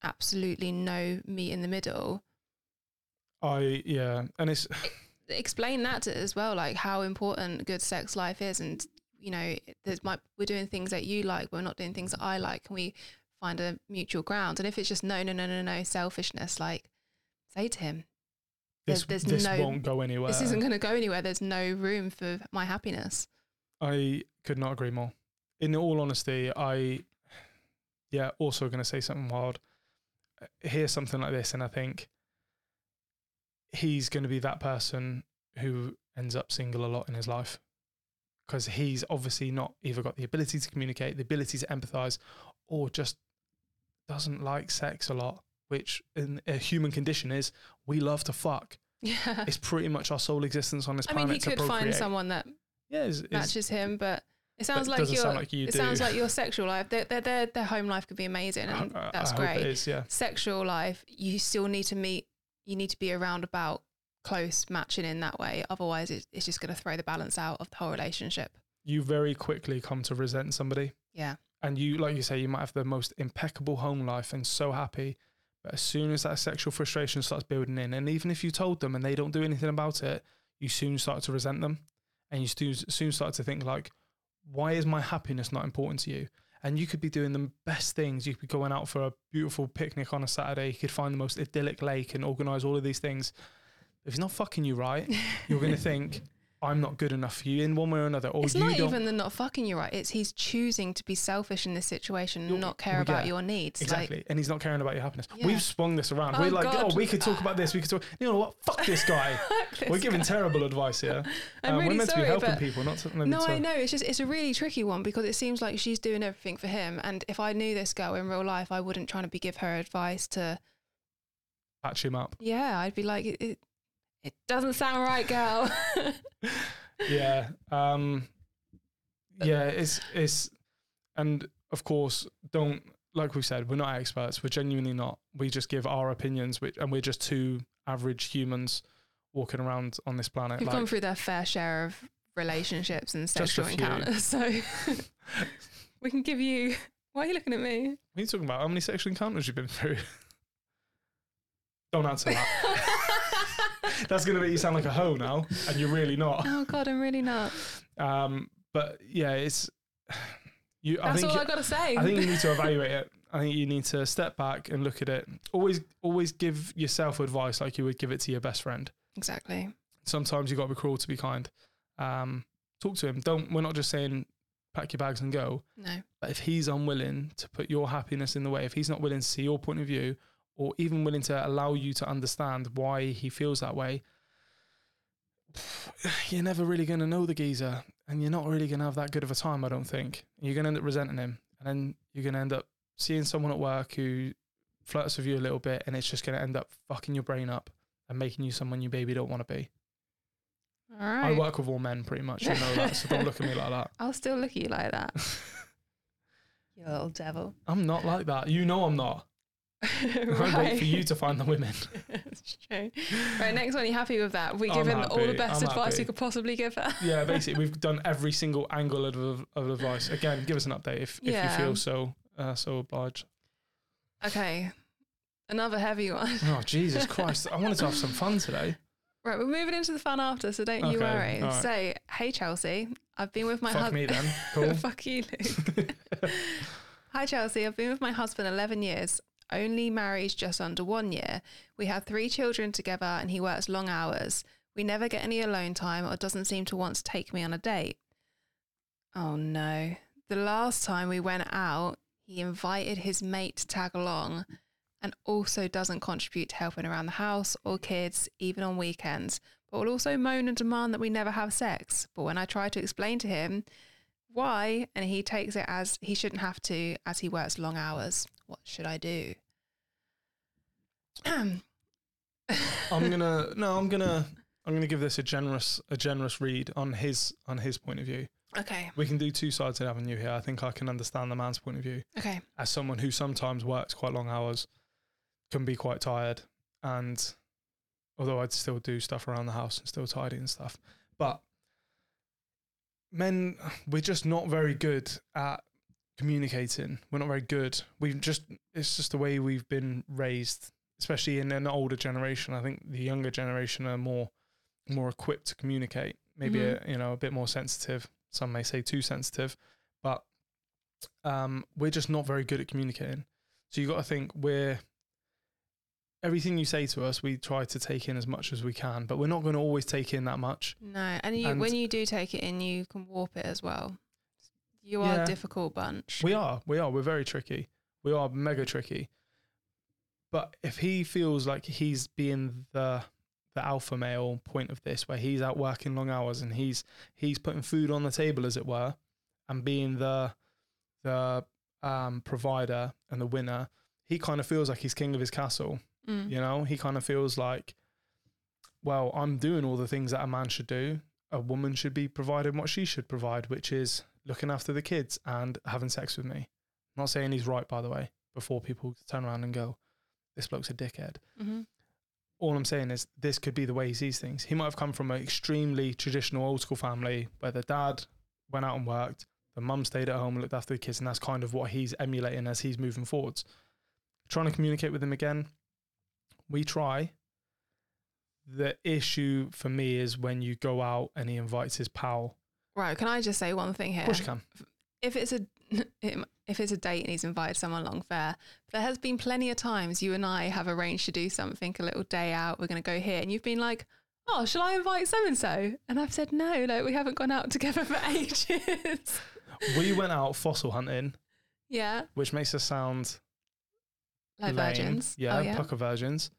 absolutely no meet in the middle. I yeah, and it's explain that to as well, like how important good sex life is, and you know, there's my we're doing things that you like, we're not doing things that I like, and we find a mutual ground. And if it's just no, no, no, no, no, selfishness, like say to him, this, there's this no- won't go anywhere. this isn't going to go anywhere. There's no room for my happiness. I could not agree more. In all honesty, I yeah, also going to say something wild. Uh, Hear something like this, and I think he's going to be that person who ends up single a lot in his life because he's obviously not either got the ability to communicate, the ability to empathize, or just doesn't like sex a lot. Which in a human condition is we love to fuck. Yeah. It's pretty much our sole existence on this I planet. I mean, he could find someone that yeah, is, is, matches him, but it sounds but like your like you it do. sounds like <laughs> your sexual life. Their their their, their home life could be amazing, and I- I- that's great. Is, yeah. Sexual life, you still need to meet. You need to be around about close matching in that way. Otherwise, it, it's just going to throw the balance out of the whole relationship. You very quickly come to resent somebody. Yeah. and you like you say you might have the most impeccable home life and so happy but as soon as that sexual frustration starts building in and even if you told them and they don't do anything about it you soon start to resent them and you soon, soon start to think like why is my happiness not important to you and you could be doing the best things you could be going out for a beautiful picnic on a saturday you could find the most idyllic lake and organize all of these things if he's not fucking you right you're going to think <laughs> i'm not good enough for you in one way or another or it's you not don't even the not fucking you right. It's he's choosing to be selfish in this situation and You're- not care about yeah, your needs. Exactly. and he's not caring about your happiness. Yeah. We've swung this around. Oh, We're like, God. oh, we could talk about this. We could talk. You know what? Fuck this guy. <laughs> Like, We're giving guy. terrible advice here. <laughs> I'm Um, really we're meant sorry, to be helping people, not something no, to. I know. It's just it's a really tricky one because it seems like she's doing everything for him. And if I knew this girl in real life, I wouldn't try to be give her advice to. patch him up. Yeah, I'd be like, it, it, it doesn't sound right, girl. <laughs> Yeah. Um. Yeah. It's it's, and of course, don't like we said, we're not experts. We're genuinely not. We just give our opinions, which and we're just two average humans walking around on this planet. We've like, gone through their fair share of relationships and sexual encounters, so <laughs> we can give you. Why are you looking at me? What are you talking about? How many sexual encounters you've been through? <laughs> Don't answer that. <laughs> That's going to make you sound like a hoe now, and you're really not. oh God, I'm really not. Um, but yeah, it's <sighs> you. I That's think all I got to say. I think you need to <laughs> evaluate it. I think you need to step back and look at it. Always, always give yourself advice like you would give it to your best friend. exactly. Sometimes you got to be cruel to be kind. Um, talk to him. Don't. We're not just saying pack your bags and go. No. But if he's unwilling to put your happiness in the way, if he's not willing to see your point of view, or even willing to allow you to understand why he feels that way, <sighs> you're never really going to know the geezer, and you're not really going to have that good of a time. I don't think. You're going to end up resenting him, and then you're going to end up seeing someone at work who flirts with you a little bit, and it's just going to end up fucking your brain up and making you someone you baby don't want to be. All I work with all men, pretty much. You know that, so don't look at me like that. <laughs> I'll still look at you like that. <laughs> you little devil. I'm not like that. You know I'm not. I wait for you to find the women. <laughs> it's true. Right, next one. You happy with that? We I'm given all the best I'm advice happy. we could possibly give her. yeah, <laughs> basically, we've done every single angle of, of, advice. Again, give us an update if, if you feel so uh, so obliged. Okay, another heavy one. Oh Jesus <laughs> Christ! I wanted to have some fun today. Right, we're moving into the fun after, so don't you worry. right. So, hey Chelsea, I've been with my Fuck husband. me then. Cool. Fuck you, Luke. Hi Chelsea, I've been with my husband 11 years. Only married just under one year. We have three children together and he works long hours. We never get any alone time or doesn't seem to want to take me on a date. Oh no. The last time we went out, he invited his mate to tag along and also doesn't contribute to helping around the house or kids, even on weekends, but will also moan and demand that we never have sex. But when I try to explain to him why, and he takes it as he shouldn't have to, as he works long hours, what should I do? <clears throat> I'm gonna no. I'm gonna I'm gonna give this a generous a generous read on his on his point of view. okay, We can do two sides of the avenue here. I think I can understand the man's point of view. okay, as someone who sometimes works quite long hours, can be quite tired. And although I'd still do stuff around the house and still tidy and stuff, but men, we're just not very good at communicating. We're not very good. We've just, it's just the way we've been raised, especially in an older generation. I think the younger generation are more, more equipped to communicate, maybe, a, you know, a bit more sensitive. Some may say too sensitive, but um, we're just not very good at communicating. So you've got to think we're everything you say to us, we try to take in as much as we can, but we're not going to always take in that much. no, and, you, And- when you do take it in, you can warp it as well. You are Yeah. a difficult bunch. We are, we are, we're very tricky. We are mega tricky. But if he feels like he's being the the alpha male point of this, where he's out working long hours and he's he's putting food on the table, as it were, and being the the um, provider and the winner, he kind of feels like he's king of his castle. Mm. You know, he kind of feels like, well, I'm doing all the things that a man should do. a woman should be providing what she should provide, which is looking after the kids and having sex with me. I'm not saying he's right, by the way, before people turn around and go, this bloke's a dickhead. hmm All I'm saying is this could be the way he sees things. He might have come from an extremely traditional old school family where the dad went out and worked, the mum stayed at home and looked after the kids, and that's kind of what he's emulating as he's moving forwards. Trying to communicate with him again, we try. The issue for me is when you go out and he invites his pal. Right. Can I just say one thing here? Of course you can. if it's a <laughs> if it's a date and he's invited someone along fair, there has been plenty of times you and I have arranged to do something, a little day out. We're going to go here, and you've been like, "Oh, shall I invite so and so?" And I've said no. Like we haven't gone out <laughs> together for ages. We went out fossil hunting, yeah, which makes us sound like lame. virgins. Yeah, oh, yeah, pucker virgins.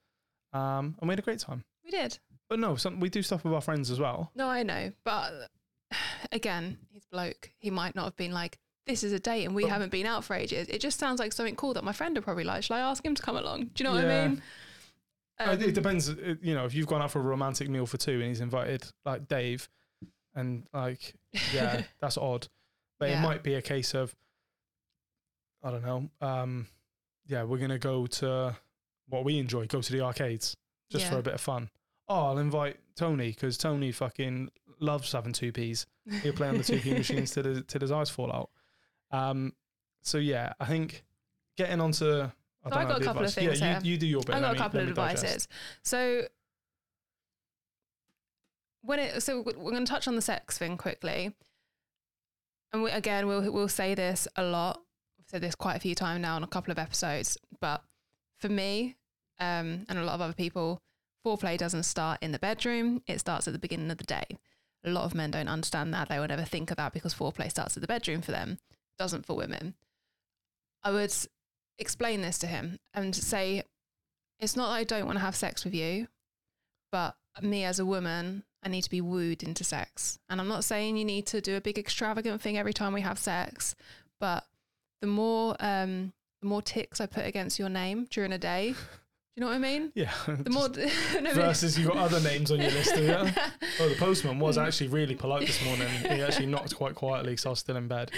Um, and we had a great time. we did. But no, some, we do stuff with our friends as well. No, I know, but again, he's bloke. He might not have been like, "This is a date," and we But- haven't been out for ages. It just sounds like something cool that my friend would probably like. Shall I ask him to come along? Do you know what I mean? Um, it depends, uh, you know, if you've gone out for a romantic meal for two and he's invited like Dave, and like, yeah, <laughs> that's odd. But Yeah. it might be a case of, I don't know, um, yeah, we're gonna go to what we enjoy, go to the arcades just for a bit of fun. Oh, I'll invite Tony because Tony fucking loves having two P's. He'll play on the two P <laughs> machines till his, till his eyes fall out. Um, so yeah, I think getting onto. I, So don't I got a couple of things Yeah, you, you do your bit. I got a couple of me advices. So when it so we're going to touch on the sex thing quickly, and we, again we'll we'll say this a lot. We've said this quite a few times now on a couple of episodes, but for me um, and a lot of other people, foreplay doesn't start in the bedroom. It starts at the beginning of the day. A lot of men don't understand that. They will never think of that because foreplay starts at the bedroom for them. Doesn't for women. I would explain this to him and say, it's not that I don't want to have sex with you, but me as a woman, I need to be wooed into sex. And I'm not saying you need to do a big extravagant thing every time we have sex, but the more um the more ticks I put against your name during a day, <laughs> do you know what I mean? Yeah. The <laughs> more <laughs> no, versus you've got other names on your list. You? <laughs> Oh, the postman was mm. actually really polite this morning. He actually knocked quite quietly, so I was still in bed.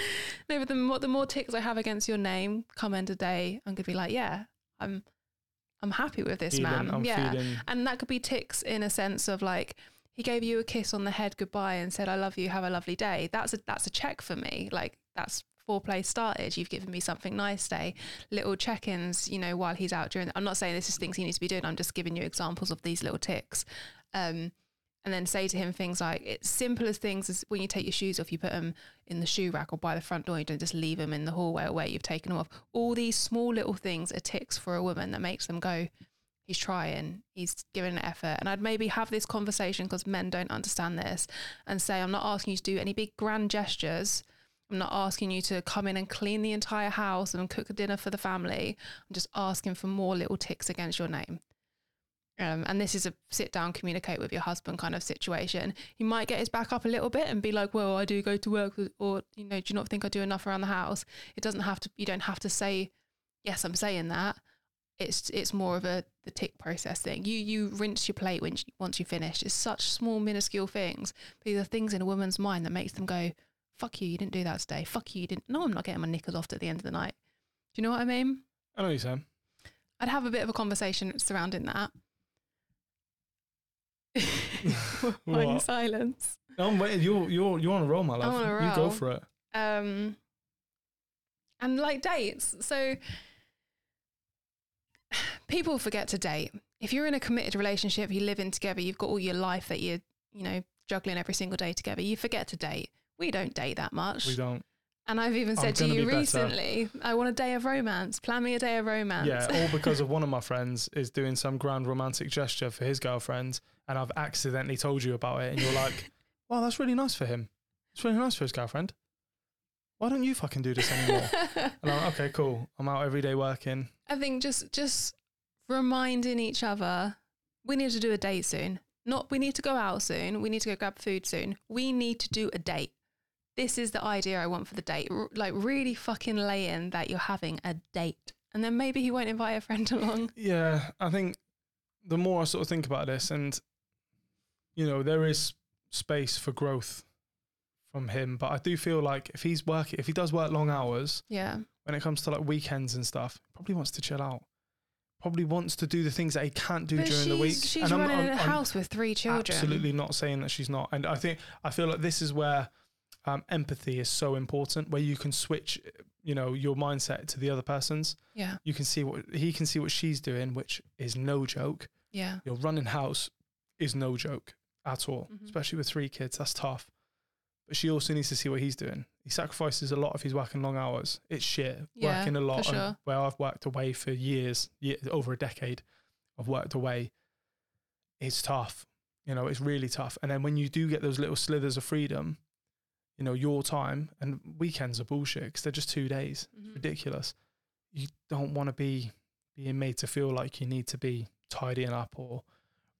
No, but the more the more ticks I have against your name, come end of day, I'm gonna be like, yeah, I'm I'm happy with this Feeling- man. I'm yeah. feeling. And that could be ticks in a sense of like he gave you a kiss on the head goodbye and said I love you, have a lovely day. That's a that's a check for me. Like that's foreplay started. You've given me something nice day. Little check-ins, you know, while he's out during I'm not saying this is things he needs to be doing. I'm just giving you examples of these little ticks. Um and then say to him things like it's simple as things as when you take your shoes off, you put them in the shoe rack or by the front door. You don't just leave them in the hallway or where you've taken them off. All these small little things are ticks for a woman that makes them go, he's trying, he's giving an effort. And I'd maybe have this conversation because men don't understand this and say, I'm not asking you to do any big grand gestures. I'm not asking you to come in and clean the entire house and cook a dinner for the family. I'm just asking for more little ticks against your name. Um, and this is a sit down, communicate with your husband kind of situation. He might get his back up a little bit and be like, "Well, I do go to work, or you know, do you not think I do enough around the house?" It doesn't have to. You don't have to say, "Yes, I'm saying that." It's it's more of a the tick process thing. You you rinse your plate when once you finish. It's such small, minuscule things. But these are things in a woman's mind that makes them go, "Fuck you, you didn't do that today. Fuck you, you didn't." No, I'm not getting my knickers off at the end of the night. Do you know what I mean? I know you, Sam. I'd have a bit of a conversation surrounding that. <laughs> <laughs> In silence? No, I'm waiting. You're you're you're on a roll, my love. on a You go for it. Um, and like dates. So people forget to date. If you're in a committed relationship, you live in together, you've got all your life that you're, you know, juggling every single day together. You forget to date. We don't date that much. We don't. And I've even said to you be better. recently, I want a day of romance. Plan me a day of romance. Yeah, all <laughs> because of one of my friends is doing some grand romantic gesture for his girlfriend, and I've accidentally told you about it, and you're like, <laughs> "Wow, that's really nice for him. It's really nice for his girlfriend. Why don't you fucking do this anymore?" <laughs> and I'm like, "Okay, cool. I'm out every day working. I think just just reminding each other we need to do a date soon. Not we need to go out soon. We need to go grab food soon. We need to do a date. This is the idea I want for the date. R- like really fucking lay in that you're having a date, and then maybe he won't invite a friend <laughs> along. Yeah, I think the more I sort of think about this, and you know, there is space for growth from him. But I do feel like if he's working, if he does work long hours, Yeah. when it comes to like weekends and stuff, probably wants to chill out. Probably wants to do the things that he can't do But during the week. she's And I'm- running I'm- a I'm house with three children. Absolutely not saying that she's not. And I think I feel like this is where um, empathy is so important, where you can switch, you know, your mindset to the other person's. Yeah. You can see what he can see what she's doing, which is no joke. Yeah. Your running house is no joke at all, Mhm. especially with three kids. That's tough. But she also needs to see what he's doing. He sacrifices a lot if he's working long hours. It's shit. Yeah, working a lot. sure. Where I've worked away for years, year, over a decade, I've worked away. It's tough. You know, it's really tough. And then when you do get those little slithers of freedom, you know, your time and weekends are bullshit because they're just two days. Mhm. Ridiculous. You don't want to be being made to feel like you need to be tidying up or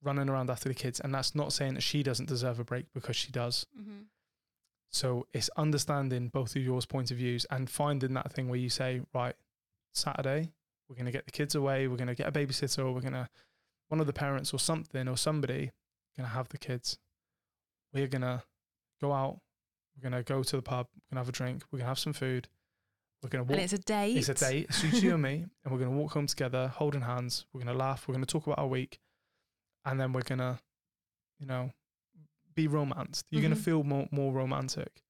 running around after the kids. And that's not saying that she doesn't deserve a break because she does. Mhm. So it's understanding both of yours point of views and finding that thing where you say, right, Saturday, we're going to get the kids away, we're going to get a babysitter, or we're going to, one of the parents or something or somebody going to have the kids. We're going to go out, we're going to go to the pub, we're to have a drink, we're going to have some food, we're going to walk. And it's a date. It's a date. It's just you and me, and we're going to walk home together, holding hands. We're going to laugh. We're going to talk about our week, and then we're going to, you know, be romanced. You're going Mhm. to feel more more romantic.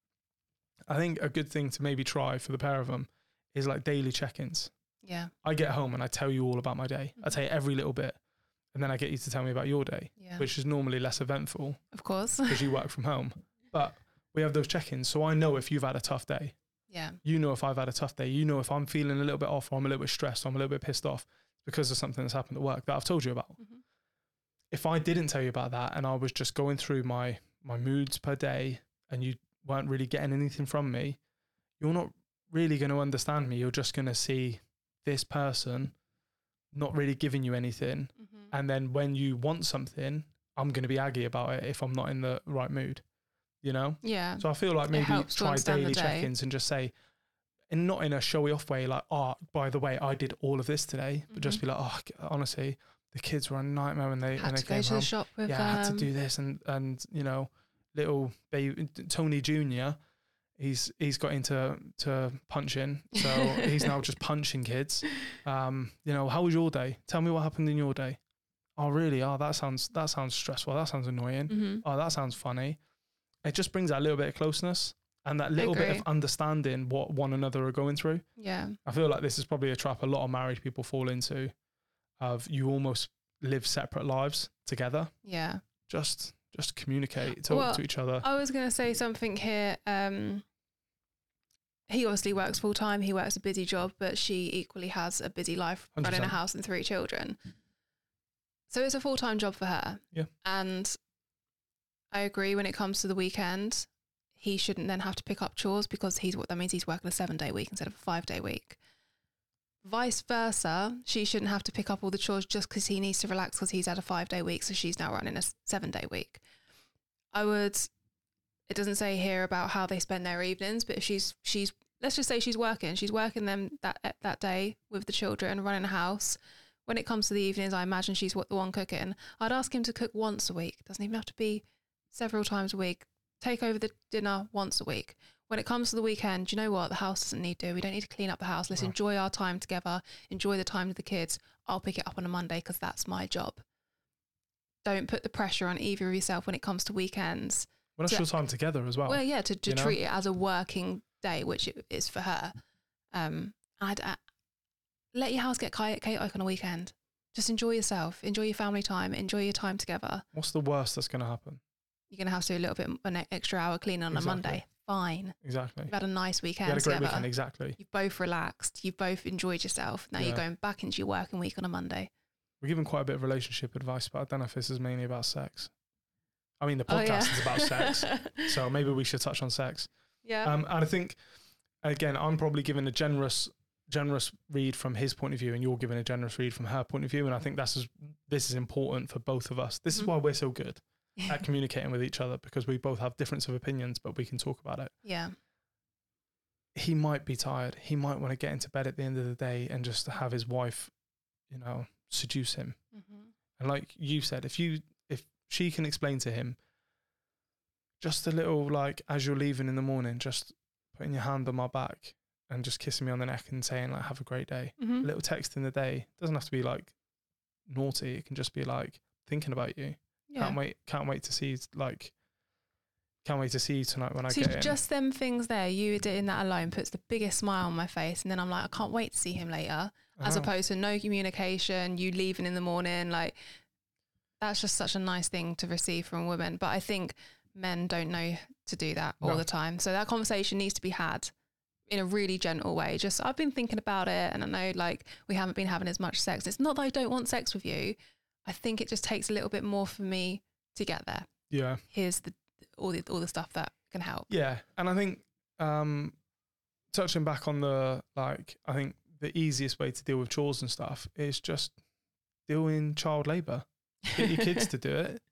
I think a good thing to maybe try for the pair of them is like daily check-ins. Yeah. I get home and I tell you all about my day. I Mhm. tell you every little bit, and then I get you to tell me about your day, Yeah. which is normally less eventful of course. because you work from home. But we have those check-ins, so I know if you've had a tough day yeah. you know if I've had a tough day. You know if I'm feeling a little bit off or I'm a little bit stressed or I'm a little bit pissed off because of something that's happened at work that I've told you about. Mhm. If I didn't tell you about that and I was just going through my my moods per day and you weren't really getting anything from me, you're not really going to understand me. You're just going to see this person not really giving you anything. Mhm. And then when you want something, I'm going to be aggy about it if I'm not in the right mood, you know? Yeah. So I feel like maybe try daily check-ins and just say, and not in a showy off way, like, oh, by the way, I did all of this today, but just Mhm. be like, oh, honestly, the kids were a nightmare when they when had they to go came to home. the shop with yeah, I had to um, do this, and and you know, little baby Tony Junior, he's he's got into to punching, so <laughs> he's now just punching kids. Um, you know, how was your day? Tell me what happened in your day. Oh, really? Oh, that sounds that sounds stressful. That sounds annoying Mhm. oh, that sounds funny. It just brings that little bit of closeness and that little bit of understanding what one another are going through. Yeah. I feel like this is probably a trap a lot of married people fall into of you almost live separate lives together. Yeah. Just just communicate, talk Well, to each other. I was going to say something here. Um, he obviously works full time. He works a busy job, but she equally has a busy life, running a house and three children. So it's a full time job for her. Yeah. And I agree when it comes to the weekend, he shouldn't then have to pick up chores because he's what that means he's working a seven day week instead of a five day week. Vice versa, she shouldn't have to pick up all the chores just because he needs to relax because he's had a five day week, so she's now running a seven day week. I would. It doesn't say here about how they spend their evenings, but if she's she's let's just say she's working, she's working them that that day with the children, running a house. When it comes to the evenings, I imagine she's what the one cooking. I'd ask him to cook once a week. Doesn't even have to be several times a week. Take over the dinner once a week. When it comes to the weekend, you know what? The house doesn't need to. We don't need to clean up the house. Let's enjoy our time together. Enjoy the time with the kids. I'll pick it up on a Monday because that's my job. Don't put the pressure on either of yourself when it comes to weekends. well, that's so- your time together as well. Well, yeah, to, to you know? treat it as a working day, which it is for her. Um, I'd uh, let your house get cha- chaotic on a weekend. Just enjoy yourself, enjoy your family time, enjoy your time together. What's the worst that's going to happen? You're gonna have to do a little bit an extra hour cleaning on Exactly. a Monday. Fine. Exactly. You've had a nice You weekend had a great together. weekend. Exactly. You've both relaxed. You've both enjoyed yourself. Now Yeah. you're going back into your working week on a Monday. We're giving quite a bit of relationship advice, but I don't know if this is mainly about sex. I mean, the Oh, podcast yeah. is about sex, <laughs> so maybe we should touch on sex. yeah. Um, and I think, again, I'm probably giving a generous, generous read from his point of view, and you're giving a generous read from her point of view. And I think that's is, this is important for both of us. This is Mhm. why we're so good at <laughs> communicating with each other because we both have difference of opinions, but we can talk about it. yeah. He might be tired. He might want to get into bed at the end of the day and just have his wife, you know, seduce him. hmm And like you said, if you if she can explain to him, just a little like as you're leaving in the morning, just putting your hand on my back and just kissing me on the neck and saying like have a great day. A Mhm. little text in the day doesn't have to be like naughty. It can just be like thinking about you. Yeah. Can't wait. Can't wait to see you, like. Can't wait to see you tonight when I See, get in. just them things there, you doing that alone puts the biggest smile on my face. And then I'm like, I can't wait to see him later. As Oh. opposed to no communication, you leaving in the morning. Like, that's just such a nice thing to receive from women. But I think men don't know to do that all No. the time. So that conversation needs to be had in a really gentle way. Just, I've been thinking about it. And I know, like, we haven't been having as much sex. It's not that I don't want sex with you. I think it just takes a little bit more for me to get there. yeah, Here's the all the all the stuff that can help. yeah, and I think um, touching back on the like, I think the easiest way to deal with chores and stuff is just doing child labour. Get your kids to do it. <laughs>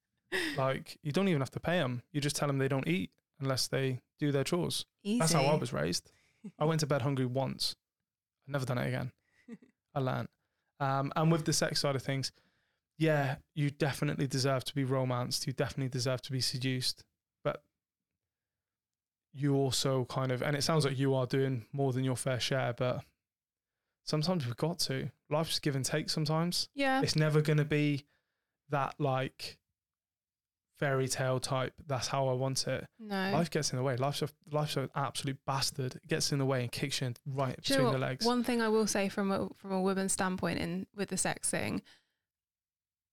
Like you don't even have to pay them. You just tell them they don't eat unless they do their chores. Easy. That's how I was raised. I went to bed hungry once. I've never done it again. <laughs> I learned. Um, and with the sex side of things, yeah, you definitely deserve to be romanced. You definitely deserve to be seduced. But you also kind of, and it sounds like you are doing more than your fair share, but sometimes we've got to. Life's give and take sometimes. Yeah. It's never going to be that like fairy tale type. That's how I want it. No. Life gets in the way. Life's a life's an absolute bastard. It gets in the way and kicks you in right Do you know between the legs. One thing I will say from a from a woman's standpoint in with the sex thing,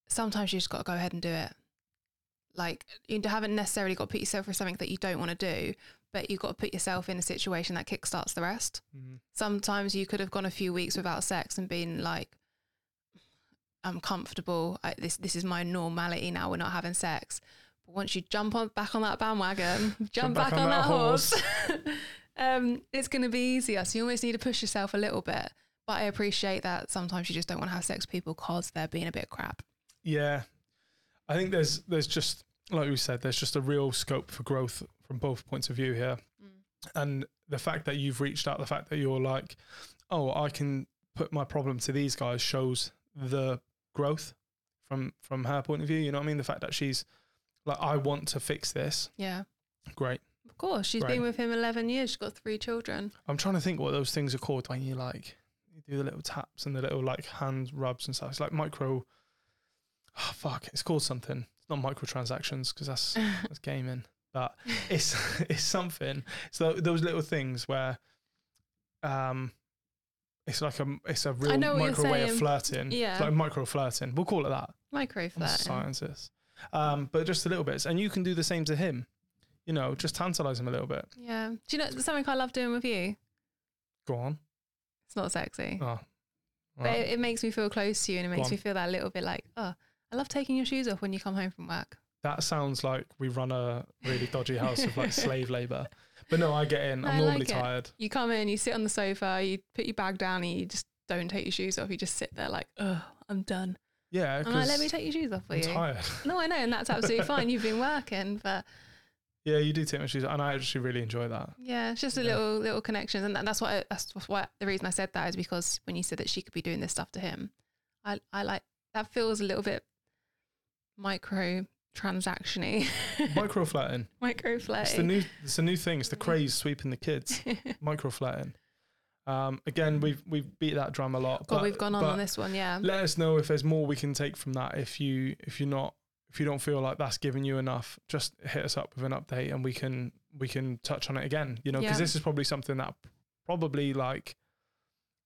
sometimes you just got to go ahead and do it. Like you haven't necessarily got to put yourself through something that you don't want to do, but you've got to put yourself in a situation that kickstarts the rest. Mhm. Sometimes you could have gone a few weeks without sex and been like, "I'm comfortable. I, this this is my normality now. We're not having sex." But once you jump on back on that bandwagon, <laughs> jump, back, on, that, horse, <laughs> um, it's going to be easier. So you almost need to push yourself a little bit. But I appreciate that sometimes you just don't want to have sex with people because they're being a bit crap. Yeah, I think there's there's just like we said, there's just a real scope for growth from both points of view here, mm. and the fact that you've reached out, the fact that you're like, oh, I can put my problem to these guys shows the growth from from her point of view. You know what I mean? The fact that she's like, I want to fix this. Yeah, Great. of course. She's Right. been with him 11 years. She's got three children. I'm trying to think what those things are called when you like you do the little taps and the little like hand rubs and stuff. It's like micro. Oh, fuck, it's called something. It's not microtransactions because that's <laughs> that's gaming, but <laughs> it's <laughs> it's something. So those little things where, um, it's like a it's a real micro way of flirting. Yeah. it's like micro flirting. We'll call it that. Micro flirting. scientist. Um, but just a little bit, and you can do the same to him. You know, just tantalize him a little bit. Yeah. Do you know something I love doing with you? Go on. It's not sexy. Oh, But it, it makes me feel close to you and it makes me feel that little bit like, oh, I love taking your shoes off when you come home from work. That sounds like we run a really dodgy house of like <laughs> slave labor. But no, I get in. I'm normally like tired. You come in, you sit on the sofa, you put your bag down and you just don't take your shoes off. You just sit there like, oh, I'm done. Yeah, I'm like, let me take your shoes off for I'm you. tired. <laughs> No, I know, and that's absolutely fine. You've been working, but Yeah, you do take my shoes, off, and I actually really enjoy that. yeah, it's just a Yeah. little little connections, and that, that's why that's why the reason I said that is because when you said that she could be doing this stuff to him, I I like that feels a little bit micro transactiony, Micro flirting. <laughs> micro It's the new. It's a new thing. It's the craze sweeping the kids. <laughs> Micro flirting. Um, again, we've we've beat that drum a lot. God, but- we've gone on on this one, yeah. Let us know if there's more we can take from that. If you if you're not if you don't feel like that's giving you enough, just hit us up with an update and we can we can touch on it again. You know, because Yeah. this is probably something that probably like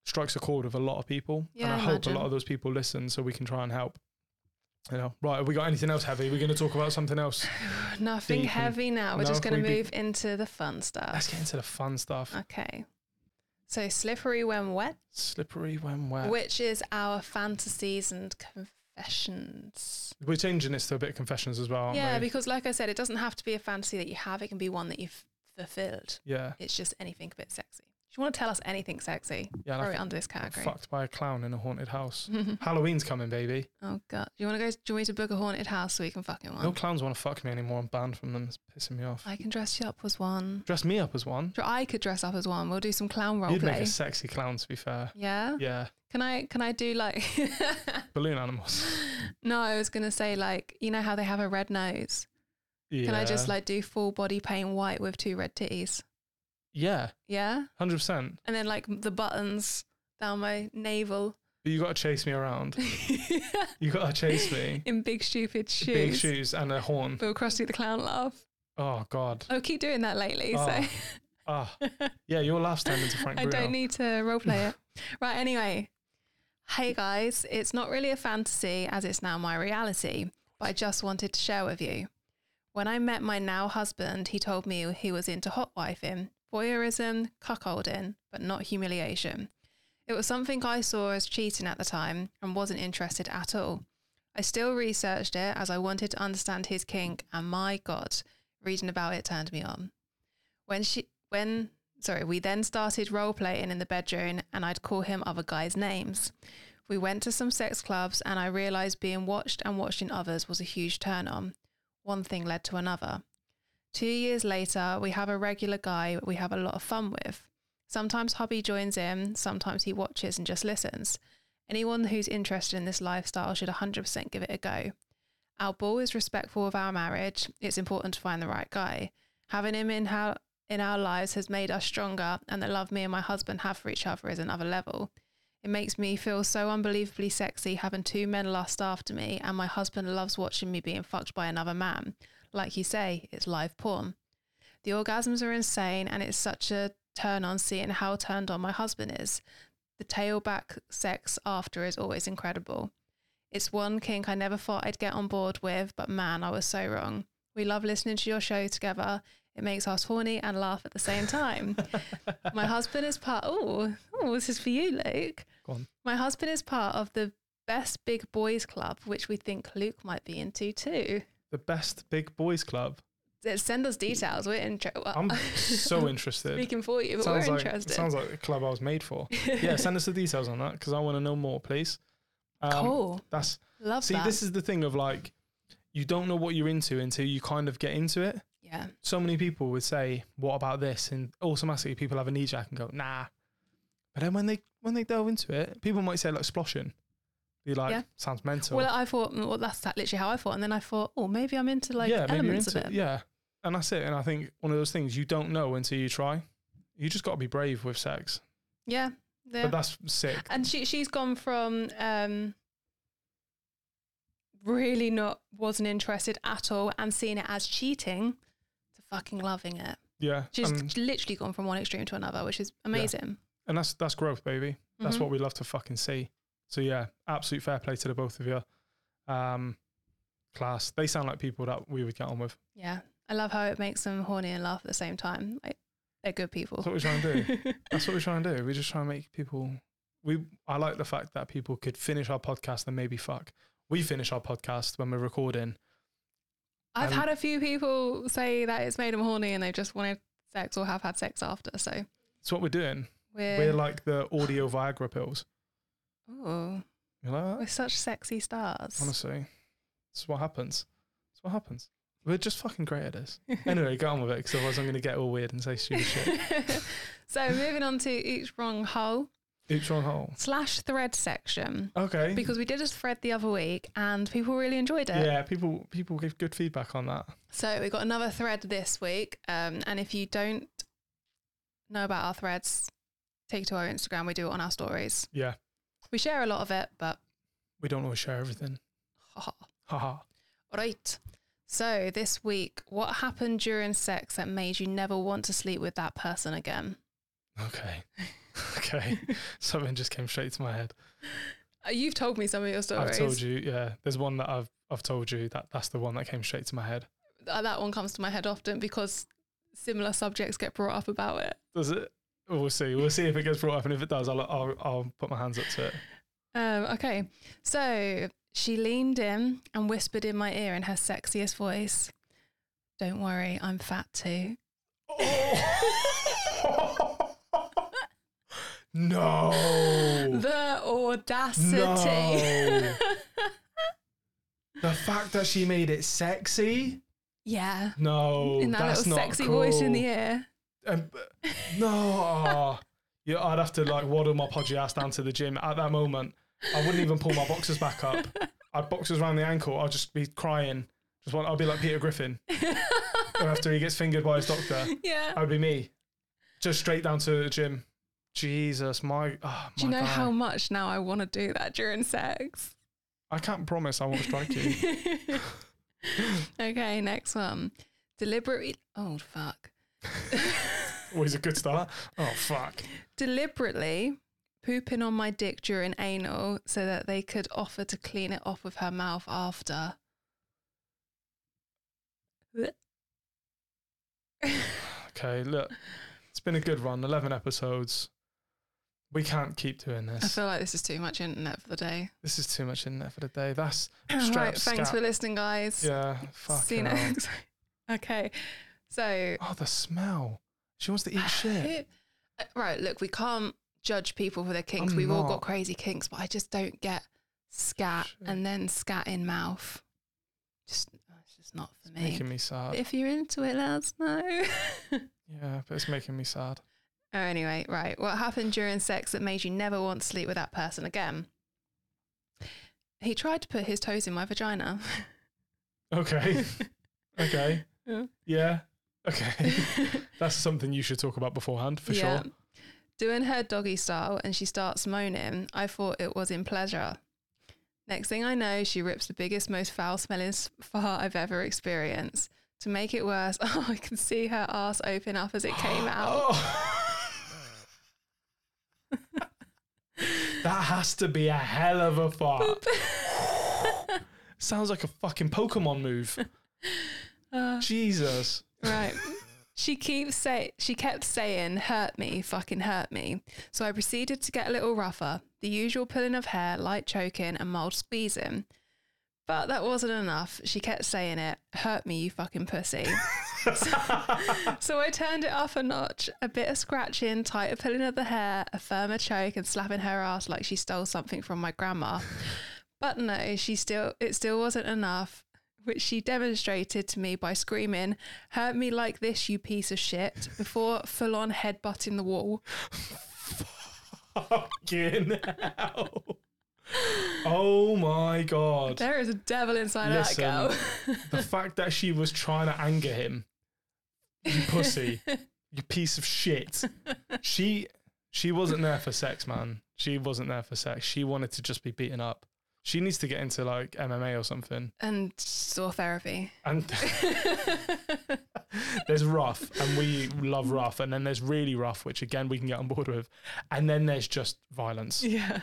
strikes a chord with a lot of people, Yeah, and I I hope a lot of those people listen so we can try and help. You know, right? Have we got anything else heavy? We're going to talk about something else. <sighs> Nothing deep and- heavy now. We're No, just going to we move into the fun stuff. Let's stuff. get into the fun stuff. Okay. So slippery when wet, Slippery when wet. which is our fantasies and confessions. We're changing this to a bit of confessions as well, aren't yeah, we? because like I said, it doesn't have to be a fantasy that you have. It can be one that you've fulfilled. yeah, It's just anything a bit sexy. Do you want to tell us anything sexy? yeah. Throw Like it under this category. fucked by a clown in a haunted house. <laughs> Oh, Halloween's coming, baby. oh god, do you want to go? Do you want me to book a haunted house so we can fucking one? No clowns want to fuck me anymore. I'm banned from them. It's pissing me off. I can dress you up as one. Dress me up as one. I could dress up as one. We'll do some clown role You'd play. make a sexy clown, to be fair. yeah. Yeah, Can I? Can I do like? <laughs> balloon animals. no, I was gonna say like you know how they have a red nose. Yeah. Can I just like do full body paint white with two red titties? Yeah, Yeah. hundred percent. And then like the buttons down my navel. You got to chase me around. <laughs> You got to chase me. In big stupid shoes. Big shoes and a horn. Bill Krusty the Clown laugh. Oh God. I keep doing that lately, Oh, so Ah, <laughs> yeah. Your laugh's turned into Frank I don't need to roleplay it. <laughs> Right, anyway. Hey guys, it's not really a fantasy as it's now my reality, but I just wanted to share with you. When I met my now husband, he told me he was into hot wifing, voyeurism, cuckolding, but not humiliation. It was something I saw as cheating at the time and wasn't interested at all. I still researched it as I wanted to understand his kink, and my God, reading about it turned me on. When she, when, sorry, we then started role playing in the bedroom, and I'd call him other guys' names. We went to some sex clubs, and I realized being watched and watching others was a huge turn on. One thing led to another. Two years later, we have a regular guy we have a lot of fun with. Sometimes hubby joins in, sometimes he watches and just listens. Anyone who's interested in this lifestyle should 100% give it a go. Our bull is respectful of our marriage. It's important to find the right guy. Having him in our, in our lives has made us stronger, and the love me and my husband have for each other is another level. It makes me feel so unbelievably sexy having two men lust after me, and my husband loves watching me being fucked by another man. Like you say, it's live porn. The orgasms are insane, and it's such a turn on seeing how turned on my husband is. The tailback sex after is always incredible. It's one kink I never thought I'd get on board with, but man, I was so wrong. We love listening to your show together. It makes us horny and laugh at the same time. <laughs> My husband is part. Oh, oh, this is for you, Luke. Go on. My husband is part of the best big boys club, which we think Luke might be into too. The best big boys club. Send us details. We're interested. I'm <laughs> so interested. speaking for you, but sounds we're like interested. sounds like the club I was made for. <laughs> Yeah, send us the details on that because I want to know more, please. Um, cool. That's Love see. that. This is the thing of like, you don't know what you're into until you kind of get into it. yeah. So many people would say, "What about this?" and automatically people have a knee jack and go, "Nah." But then when they when they delve into it, people might say like sploshing. Be like, Yeah. sounds mental. Well, I thought well, that's that literally how I thought, and then I thought, oh, maybe I'm into like yeah, maybe you're elements into of it. Yeah, and that's it. And I think one of those things you don't know until you try. You just got to be brave with sex. Yeah, yeah. But that's sick. and she she's gone from um really not wasn't interested at all and seeing it as cheating to fucking loving it. Yeah, She's and, literally gone from one extreme to another, which is amazing. and that's that's growth, baby. That's Mhm. what we love to fucking see. So yeah, absolute fair play to the both of you. Um, class. They sound like people that we would get on with. Yeah, I love how it makes them horny and laugh at the same time. Like, they're good people. That's what we're trying to do. <laughs> That's what we're trying to do. We just try and make people. We. I like the fact that people could finish our podcast and maybe fuck. We finish our podcast when we're recording. I've had a few people say that it's made them horny and they just wanted sex or have had sex after. So It's what we're doing. we're, We're like the audio Viagra pills. Ooh, You like that? we're such sexy stars. Honestly, this is what happens. That's what happens. We're just fucking great at this. <laughs> Anyway, get on with it, because otherwise I'm going to get all weird and say stupid shit. <laughs> so moving on to each wrong hole Each wrong hole. slash thread section Okay. because we did a thread the other week and people really enjoyed it. yeah, people people give good feedback on that. So we got another thread this week, um, and if you don't know about our threads, take it to our Instagram. We do it on our stories. Yeah, We share a lot of it, but we don't always share everything. Ha ha. Ha Right. So this week, what happened during sex that made you never want to sleep with that person again? Okay. <laughs> okay. <laughs> Something just came straight to my head. Uh, You've told me some of your stories. I've told you, yeah. There's one that I've I've told you that that's the one that came straight to my head. Uh, That one comes to my head often because similar subjects get brought up about it. Does it? We'll see. We'll see if it gets brought up, and if it does, I'll I'll, I'll put my hands up to it. Um, okay. So she leaned in and whispered in my ear in her sexiest voice, Don't worry, I'm fat too. <laughs> no. The audacity. No. the fact that she made it sexy. yeah. No, in that that's little not sexy cool. voice in the ear. Um, no, oh, yeah, I'd have to like waddle my podgy ass down to the gym at that moment. I wouldn't even pull my boxers back up. <laughs> I'd boxers around the ankle. I'd just be crying Just want. I'll be like Peter Griffin after he gets fingered by his doctor. yeah. I'd be me, just straight down to the gym. Jesus, my. Oh, Do you know how much now I want to do that during sex? I can't promise I won't strike you. <laughs> okay, next one. Deliberately. Oh, fuck. <laughs> Always a good start. Oh fuck. Deliberately pooping on my dick during anal so that they could offer to clean it off with her mouth after. Okay, look, it's been a good run. Eleven episodes. We can't keep doing this. I feel like this is too much internet for the day. This is too much internet for the day. That's <laughs> right, thanks for listening, guys. Yeah, fuck. See you next. <laughs> okay, so Oh, the smell. She wants to eat <sighs> shit. Uh, Right, look, we can't judge people for their kinks. I'm We've all not. got crazy kinks, but I just don't get scat and then scat in mouth. Just, uh, it's just not for It's me. making me sad. If you're into it, let us know. <laughs> Yeah, but it's making me sad. oh, anyway, right. What happened during sex that made you never want to sleep with that person again? He tried to put his toes in my vagina. <laughs> Okay. <laughs> okay. Yeah. Yeah. Okay. <laughs> That's something you should talk about beforehand, for sure. Doing her doggy style and she starts moaning. I thought it was in pleasure. Next thing I know, she rips the biggest, most foul smelling fart I've ever experienced. To make it worse, <laughs> oh, I can see her ass open up as it came <gasps> out. Oh. that has to be a hell of a fart. <laughs> Sounds like a fucking Pokemon move. Uh, Jesus. Right. She keeps say she kept saying, "Hurt me, fucking hurt me." So I proceeded to get a little rougher. The usual pulling of hair, light choking, and mild squeezing. But that wasn't enough. She kept saying it, "Hurt me, you fucking pussy." <laughs> So I turned it up a notch, a bit of scratching, tighter pulling of the hair, a firmer choke, and slapping her ass like she stole something from my grandma. But no, she still it still wasn't enough, which she demonstrated to me by screaming, "Hurt me like this, you piece of shit!" before full on headbutting the wall. Fucking hell. Oh my god. There is a devil inside of that girl. the <laughs> fact that she was trying to anger him, you pussy, you piece of shit. She she wasn't there for sex, man. She wasn't there for sex. She wanted to just be beaten up. She needs to get into like MMA or something. and saw therapy. And <laughs> <laughs> there's rough, and we love rough, and then there's really rough, which again we can get on board with, and then there's just violence. Yeah.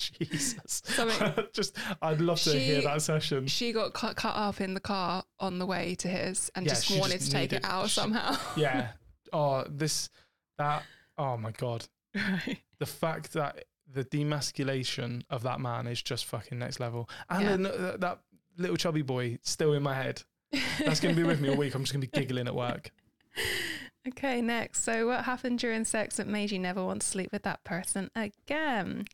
Jesus, Something- <laughs> just I'd love to hear that session. She got cut, cut up in the car on the way to his and Yeah, just she wanted just to take it out she- somehow. yeah. Oh, this, that. Oh my god, right. the fact that the demasculation of that man is just fucking next level, and Yeah. then that, little chubby boy still in my head. That's gonna be with me all week. I'm just gonna be giggling at work. <laughs> Okay, next. So, what happened during sex that made you never want to sleep with that person again?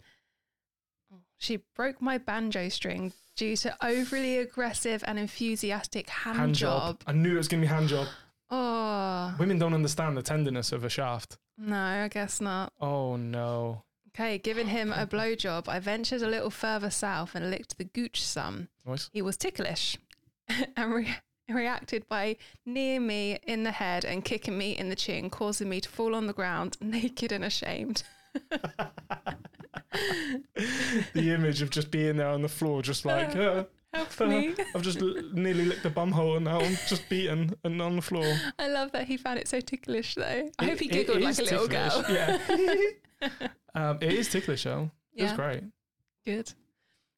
She broke my banjo string due to overly aggressive and enthusiastic hand, Hand job. job. I knew it was gonna be hand job. Oh, Women don't understand the tenderness of a shaft. no, I guess not. Oh no. Okay, giving him a blowjob, I ventured a little further south and licked the gooch some. Nice. He was ticklish <laughs> and re- reacted by kneeing me in the head and kicking me in the chin, causing me to fall on the ground <laughs> naked and ashamed. the image of just being there on the floor, just <laughs> like, uh, Help uh, me. I've just l- nearly licked the bum hole and now I'm just beaten and on the floor. I love that he found it so ticklish though. I It- hope he giggled like a little girl. Yeah. Um, it is ticklish though. It was great. Good.